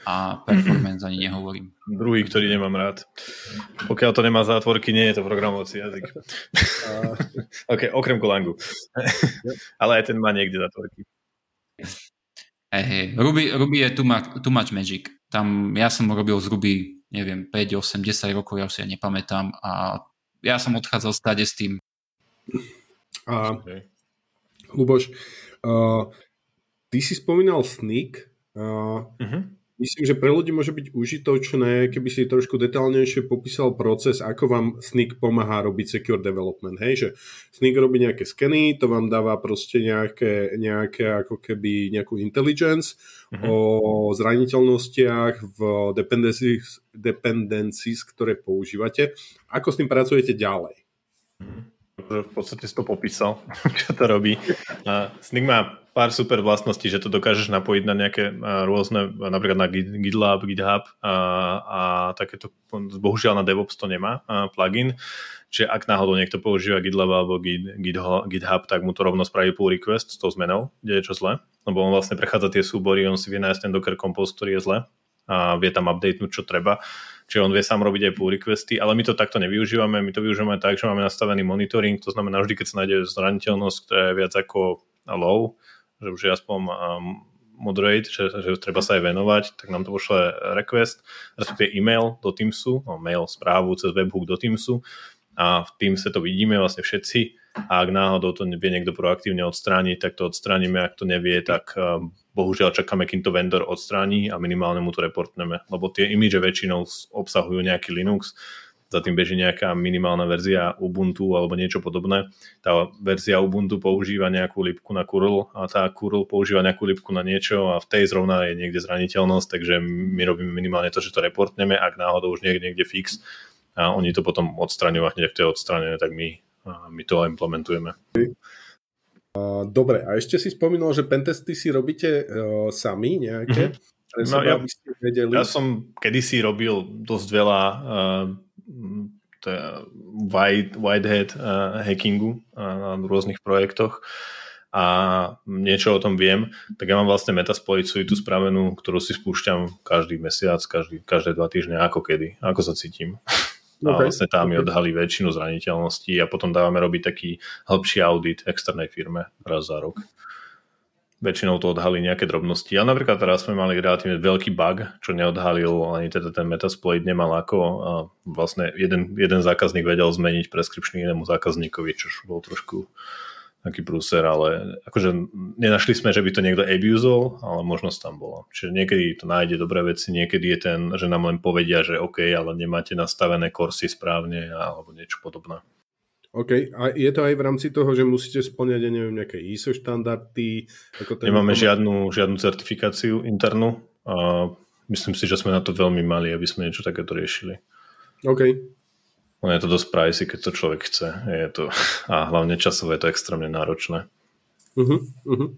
a performance ani nehovorím. Druhý, ktorý nemám rád. Pokiaľ to nemá zátvorky, nie je to programovací jazyk. ok, okrem Golangu. Ale aj ten má niekde zátvorky. Hey, hey. Ruby, Ruby je too much, too much magic. Tam ja som robil z Ruby, neviem, 5, 8, 10 rokov, ja si ja nepamätám a ja som odchádzal stade s tým. A, okay. Luboš, uh, Ty si spomínal Sneak. Uh, uh-huh. Myslím, že pre ľudí môže byť užitočné, keby si trošku detálnejšie popísal proces, ako vám Sneak pomáha robiť secure development. Hej, že Sneak robí nejaké skeny, to vám dáva proste nejaké, nejaké ako keby nejakú intelligence uh-huh. o zraniteľnostiach v dependencies, dependencies, ktoré používate. Ako s tým pracujete ďalej? Uh-huh v podstate si to popísal, čo to robí. Snig má pár super vlastností, že to dokážeš napojiť na nejaké rôzne, napríklad na GitLab, GitHub a, a takéto, bohužiaľ na DevOps to nemá plugin, čiže ak náhodou niekto používa GitLab alebo Git, GitHub, tak mu to rovno spraví pull request s tou zmenou, kde je čo zle, lebo on vlastne prechádza tie súbory, on si vie nájsť ten Docker Compose, ktorý je zle a vie tam updatenúť, čo treba. Čiže on vie sám robiť aj pull requesty, ale my to takto nevyužívame, my to využívame tak, že máme nastavený monitoring, to znamená vždy, keď sa nájde zraniteľnosť, ktorá je viac ako low, že už je aspoň um, moderate, že, že treba sa aj venovať, tak nám to pošle request, respektíve e-mail do Teamsu, no, mail, správu cez webhook do Teamsu. A v Teamse to vidíme vlastne všetci a ak náhodou to vie niekto proaktívne odstrániť, tak to odstránime, ak to nevie, tak um, bohužiaľ čakáme, kým to vendor odstráni a minimálne mu to reportneme, lebo tie imidže väčšinou obsahujú nejaký Linux, za tým beží nejaká minimálna verzia Ubuntu alebo niečo podobné. Tá verzia Ubuntu používa nejakú lipku na curl a tá curl používa nejakú lipku na niečo a v tej zrovna je niekde zraniteľnosť, takže my robíme minimálne to, že to reportneme, ak náhodou už niekde, niekde fix a oni to potom odstraňujú a hneď ak to je odstranené, tak my, my to implementujeme. Dobre, a ešte si spomínal, že pentesty si robíte uh, sami nejaké? Mm-hmm. No, ja, vedeli. ja som kedysi robil dosť veľa uh, white, whitehead uh, hackingu uh, na rôznych projektoch a niečo o tom viem, tak ja mám vlastne Metasploit tú spravenú, ktorú si spúšťam každý mesiac, každý, každé dva týždne, ako kedy, ako sa cítim. Okay. A vlastne tam mi odhalí väčšinu zraniteľností a potom dávame robiť taký hĺbší audit externej firme raz za rok. Väčšinou to odhalí nejaké drobnosti. Ale napríklad teraz sme mali relatívne veľký bug, čo neodhalil ani teda ten Metasploit nemal ako. A vlastne jeden, jeden zákazník vedel zmeniť preskripčný inému zákazníkovi, čo bol trošku taký prúser, ale akože nenašli sme, že by to niekto abusol, ale možnosť tam bola. Čiže niekedy to nájde dobré veci, niekedy je ten, že nám len povedia, že OK, ale nemáte nastavené kursy správne alebo niečo podobné. OK, a je to aj v rámci toho, že musíte splňať, ja neviem, nejaké ISO štandardy? Ako ten Nemáme žiadnu, žiadnu certifikáciu internú. A myslím si, že sme na to veľmi mali, aby sme niečo takéto riešili. OK. On je to dosť pricey, keď to človek chce. Je to, a hlavne časové je to extrémne náročné. Uh-huh, uh-huh.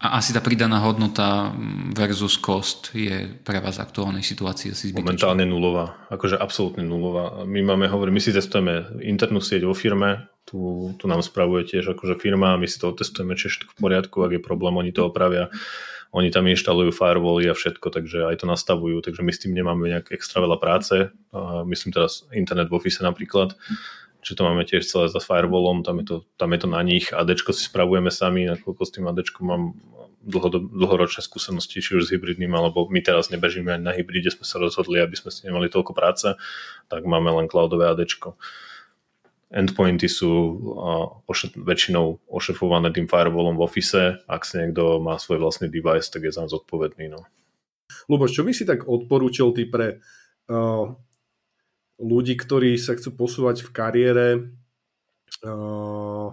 A asi tá pridaná hodnota versus cost je pre vás v aktuálnej situácii asi zbytočná. Momentálne nulová, akože absolútne nulová. My máme, hovorím, my si testujeme internú sieť vo firme, tu, tu nám spravuje tiež akože firma, my si to testujeme, či všetko v poriadku, ak je problém, oni to opravia. Oni tam inštalujú firewally a všetko, takže aj to nastavujú, takže my s tým nemáme nejak extra veľa práce. Myslím teraz internet v office napríklad, Čiže to máme tiež celé za firewallom, tam je to, tam je to na nich. AD si spravujeme sami, nakoľko s tým AD mám dlho, dlhoročné skúsenosti, či už s hybridným, alebo my teraz nebežíme ani na hybride, sme sa rozhodli, aby sme si nemali toľko práce, tak máme len cloudové AD. Endpointy sú ošet, väčšinou ošefované tým firewallom v office. Ak si niekto má svoj vlastný device, tak je za zodpovedný. No. Luboš, čo by si tak odporúčil ty pre uh, ľudí, ktorí sa chcú posúvať v kariére uh,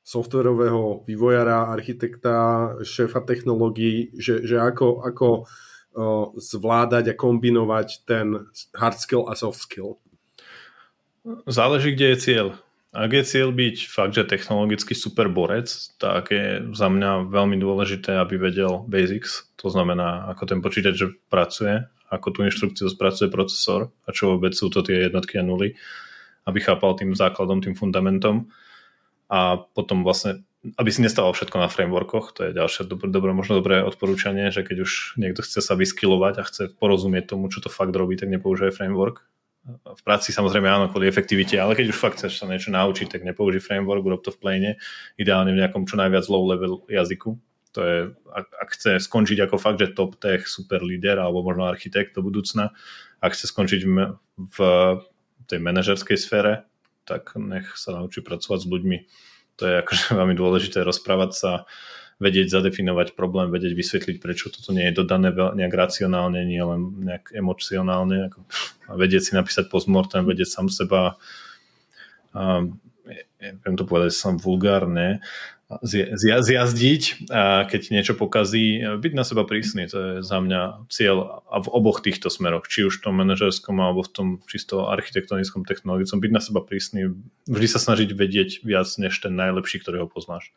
softverového vývojara, architekta, šéfa technológií, že, že ako, ako uh, zvládať a kombinovať ten hard skill a soft skill? Záleží, kde je cieľ. Ak je cieľ byť fakt, že technologicky super borec, tak je za mňa veľmi dôležité, aby vedel basics, to znamená, ako ten počítač pracuje, ako tú inštrukciu spracuje procesor a čo vôbec sú to tie jednotky a nuly, aby chápal tým základom, tým fundamentom a potom vlastne, aby si nestával všetko na frameworkoch, to je ďalšie dobré, dobré, možno dobré odporúčanie, že keď už niekto chce sa vyskylovať a chce porozumieť tomu, čo to fakt robí, tak nepoužije framework. V práci samozrejme áno, kvôli efektivite, ale keď už fakt chceš sa niečo naučiť, tak nepoužij framework, urob to v plane, ideálne v nejakom čo najviac low level jazyku, to je, ak, ak chce skončiť ako fakt, že top tech super líder alebo možno architekt do budúcna, ak chce skončiť v, v tej manažerskej sfére, tak nech sa naučí pracovať s ľuďmi. To je akože veľmi dôležité rozprávať sa, vedieť zadefinovať problém, vedieť vysvetliť, prečo toto nie je dodané nejak racionálne, nie len nejak emocionálne. Ako, a vedieť si napísať postmortem, vedieť sám seba, a, neviem to povedať som vulgárne, zjazdiť a keď niečo pokazí, byť na seba prísny, to je za mňa cieľ a v oboch týchto smeroch, či už v tom manažerskom alebo v tom čisto architektonickom, technologickom, byť na seba prísny, vždy sa snažiť vedieť viac než ten najlepší, ktorého poznáš.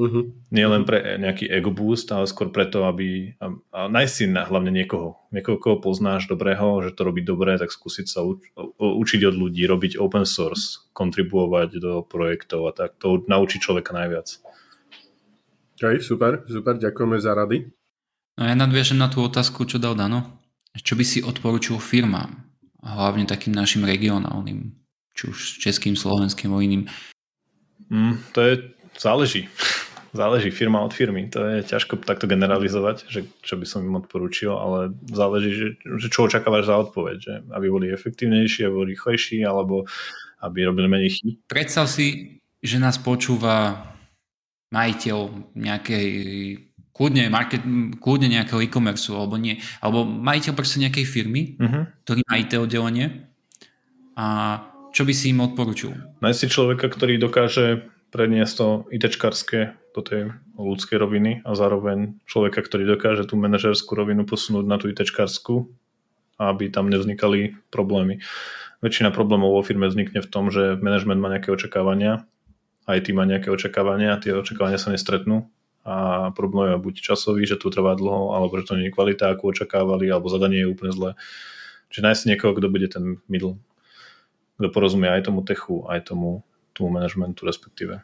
Uh-huh. Nie len pre nejaký ego boost, ale skôr preto, aby a, a nájsť si na, hlavne niekoho, niekoho, koho poznáš dobrého, že to robí dobre, tak skúsiť sa uč, učiť od ľudí, robiť open source, kontribuovať do projektov a tak. To naučí človeka najviac. OK, super, super, ďakujeme za rady. No ja nadviažem na tú otázku, čo dal Dano. Čo by si odporučil firmám, hlavne takým našim regionálnym, či už českým, slovenským, o iným? Mm, to je Záleží. Záleží firma od firmy. To je ťažko takto generalizovať, že čo by som im odporúčil, ale záleží, že, že čo očakávaš za odpoveď. Že aby boli efektívnejší, aby boli rýchlejší, alebo aby robili menej chyb. Predstav si, že nás počúva majiteľ nejakej kľudne, market, kľudne nejakého e-commerce alebo nie, alebo majiteľ proste nejakej firmy, uh-huh. ktorý má IT oddelenie a čo by si im odporučil? Nájsť si človeka, ktorý dokáže preniesť to ITčkarské do tej ľudskej roviny a zároveň človeka, ktorý dokáže tú manažerskú rovinu posunúť na tú ITčkarskú, aby tam nevznikali problémy. Väčšina problémov vo firme vznikne v tom, že management má nejaké očakávania, ty má nejaké očakávania, tie očakávania sa nestretnú a problém je buď časový, že to trvá dlho, alebo že to nie je kvalita, ako očakávali, alebo zadanie je úplne zlé. Čiže nájsť niekoho, kto bude ten middle, kto porozumie aj tomu techu, aj tomu tomu manažmentu respektíve.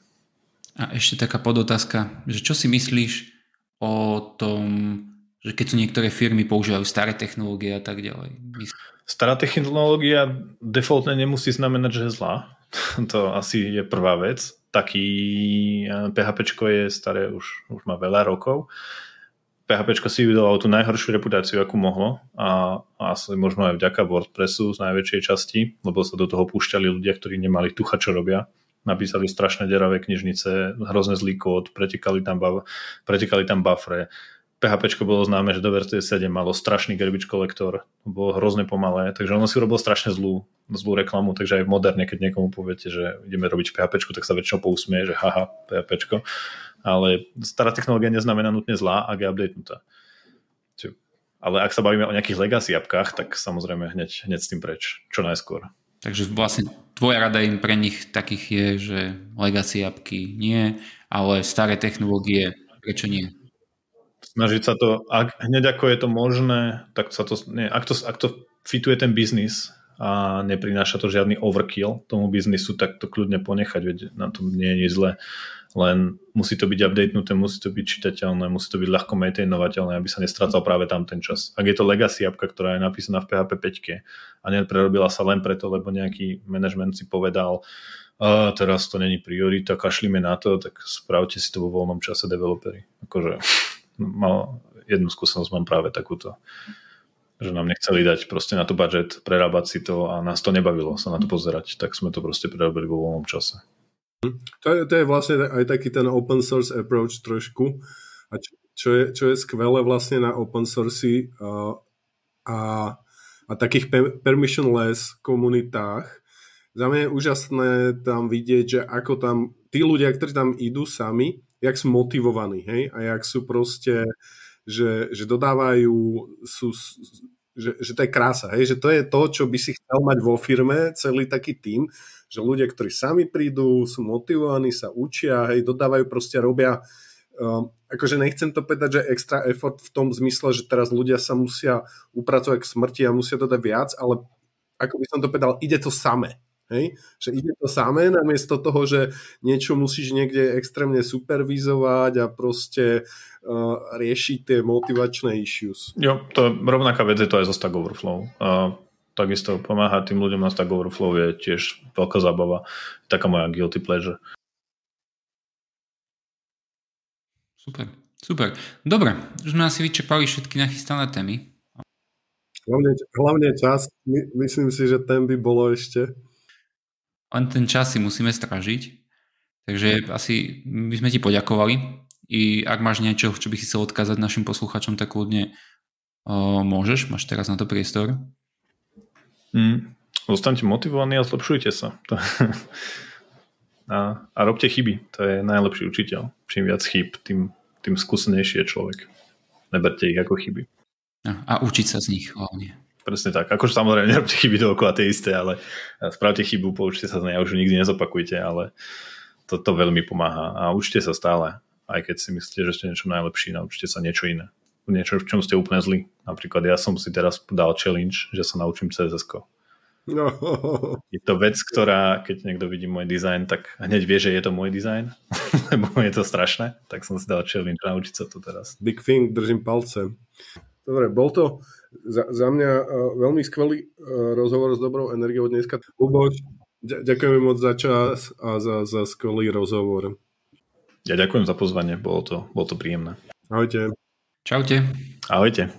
A ešte taká podotázka, že čo si myslíš o tom, že keď sú niektoré firmy používajú staré technológie a tak ďalej? Stará technológia defaultne nemusí znamenať, že je zlá. to asi je prvá vec. Taký PHP je staré už, už má veľa rokov. PHP si vydalo tú najhoršiu reputáciu, akú mohlo a, asi možno aj vďaka WordPressu z najväčšej časti, lebo sa do toho púšťali ľudia, ktorí nemali tucha, čo robia napísali strašné deravé knižnice, hrozne zlý kód, pretekali tam, pretekali tam buffre. PHP bolo známe, že do verzie 7 malo strašný garbage collector, bolo hrozne pomalé, takže ono si urobil strašne zlú, zlú reklamu, takže aj moderne, keď niekomu poviete, že ideme robiť PHP, tak sa väčšinou pousmie, že haha, PHP. Ale stará technológia neznamená nutne zlá, ak je updatenutá. ale ak sa bavíme o nejakých legacy apkách, tak samozrejme hneď, hneď s tým preč, čo najskôr. Takže vlastne tvoja rada im pre nich takých je, že legacy apky nie, ale staré technológie, prečo nie? Snažiť sa to, ak, hneď ako je to možné, tak sa to, nie, ak, to, ak to fituje ten biznis a neprináša to žiadny overkill tomu biznisu, tak to kľudne ponechať, veď na tom nie je nič zle len musí to byť updatenuté, musí to byť čitateľné, musí to byť ľahko maintainovateľné, aby sa nestracal práve tam ten čas. Ak je to legacy apka, ktorá je napísaná v PHP 5 a neprerobila sa len preto, lebo nejaký management si povedal, a teraz to není priorita, kašlíme na to, tak spravte si to vo voľnom čase developeri. Akože mal, jednu skúsenosť mám práve takúto že nám nechceli dať proste na to budget, prerábať si to a nás to nebavilo sa na to pozerať, tak sme to proste prerobili vo voľnom čase. To je, to je vlastne aj taký ten open source approach trošku. A čo, čo, je, čo je skvelé vlastne na open source a, a, a takých permissionless komunitách, za mňa je úžasné tam vidieť, že ako tam tí ľudia, ktorí tam idú sami, jak sú motivovaní, hej, a jak sú proste, že, že dodávajú, sú, že, že to je krása, hej, že to je to, čo by si chcel mať vo firme, celý taký tým, že ľudia, ktorí sami prídu, sú motivovaní, sa učia, hej, dodávajú, proste robia Um, akože nechcem to povedať, že extra effort v tom zmysle, že teraz ľudia sa musia upracovať k smrti a musia dodať viac, ale ako by som to povedal, ide to samé. Hej? Že ide to samé namiesto toho, že niečo musíš niekde extrémne supervizovať a proste uh, riešiť tie motivačné issues. Jo, to je rovnaká vec je to aj zo Stack Overflow. Uh, takisto pomáhať tým ľuďom na Stack Overflow je tiež veľká zábava. Taká moja guilty pleasure. Super, super. Dobre, už sme asi vyčerpali všetky nachystané témy. Hlavne, hlavne čas, My, myslím si, že ten by bolo ešte. Len ten čas si musíme stražiť. Takže asi by sme ti poďakovali. I ak máš niečo, čo by si chcel odkázať našim posluchačom, tak kľudne o, môžeš, máš teraz na to priestor. Mm. Zostaňte motivovaní a zlepšujte sa. a, a robte chyby. To je najlepší učiteľ. Čím viac chyb, tým, tým skúsenejší je človek. Neberte ich ako chyby. A, učiť sa z nich hlavne. Presne tak. Akože samozrejme nerobte chyby dookola tie isté, ale spravte chybu, poučte sa z nej a už nikdy nezopakujte, ale toto to veľmi pomáha. A učte sa stále. Aj keď si myslíte, že ste niečo najlepší, naučte sa niečo iné. Niečo, v čom ste úplne zlí. Napríklad ja som si teraz dal challenge, že sa naučím css. No. Je to vec, ktorá, keď niekto vidí môj dizajn, tak hneď vie, že je to môj dizajn, lebo je to strašné, tak som si dal challenge naučiť sa to teraz. Big thing, držím palce. Dobre, bol to za, za mňa uh, veľmi skvelý uh, rozhovor s dobrou energiou dneska. Luboš, ďakujeme moc za čas a za, za skvelý rozhovor. Ja ďakujem za pozvanie, bolo to, bolo to príjemné. Ahojte. Čaute. Ahojte.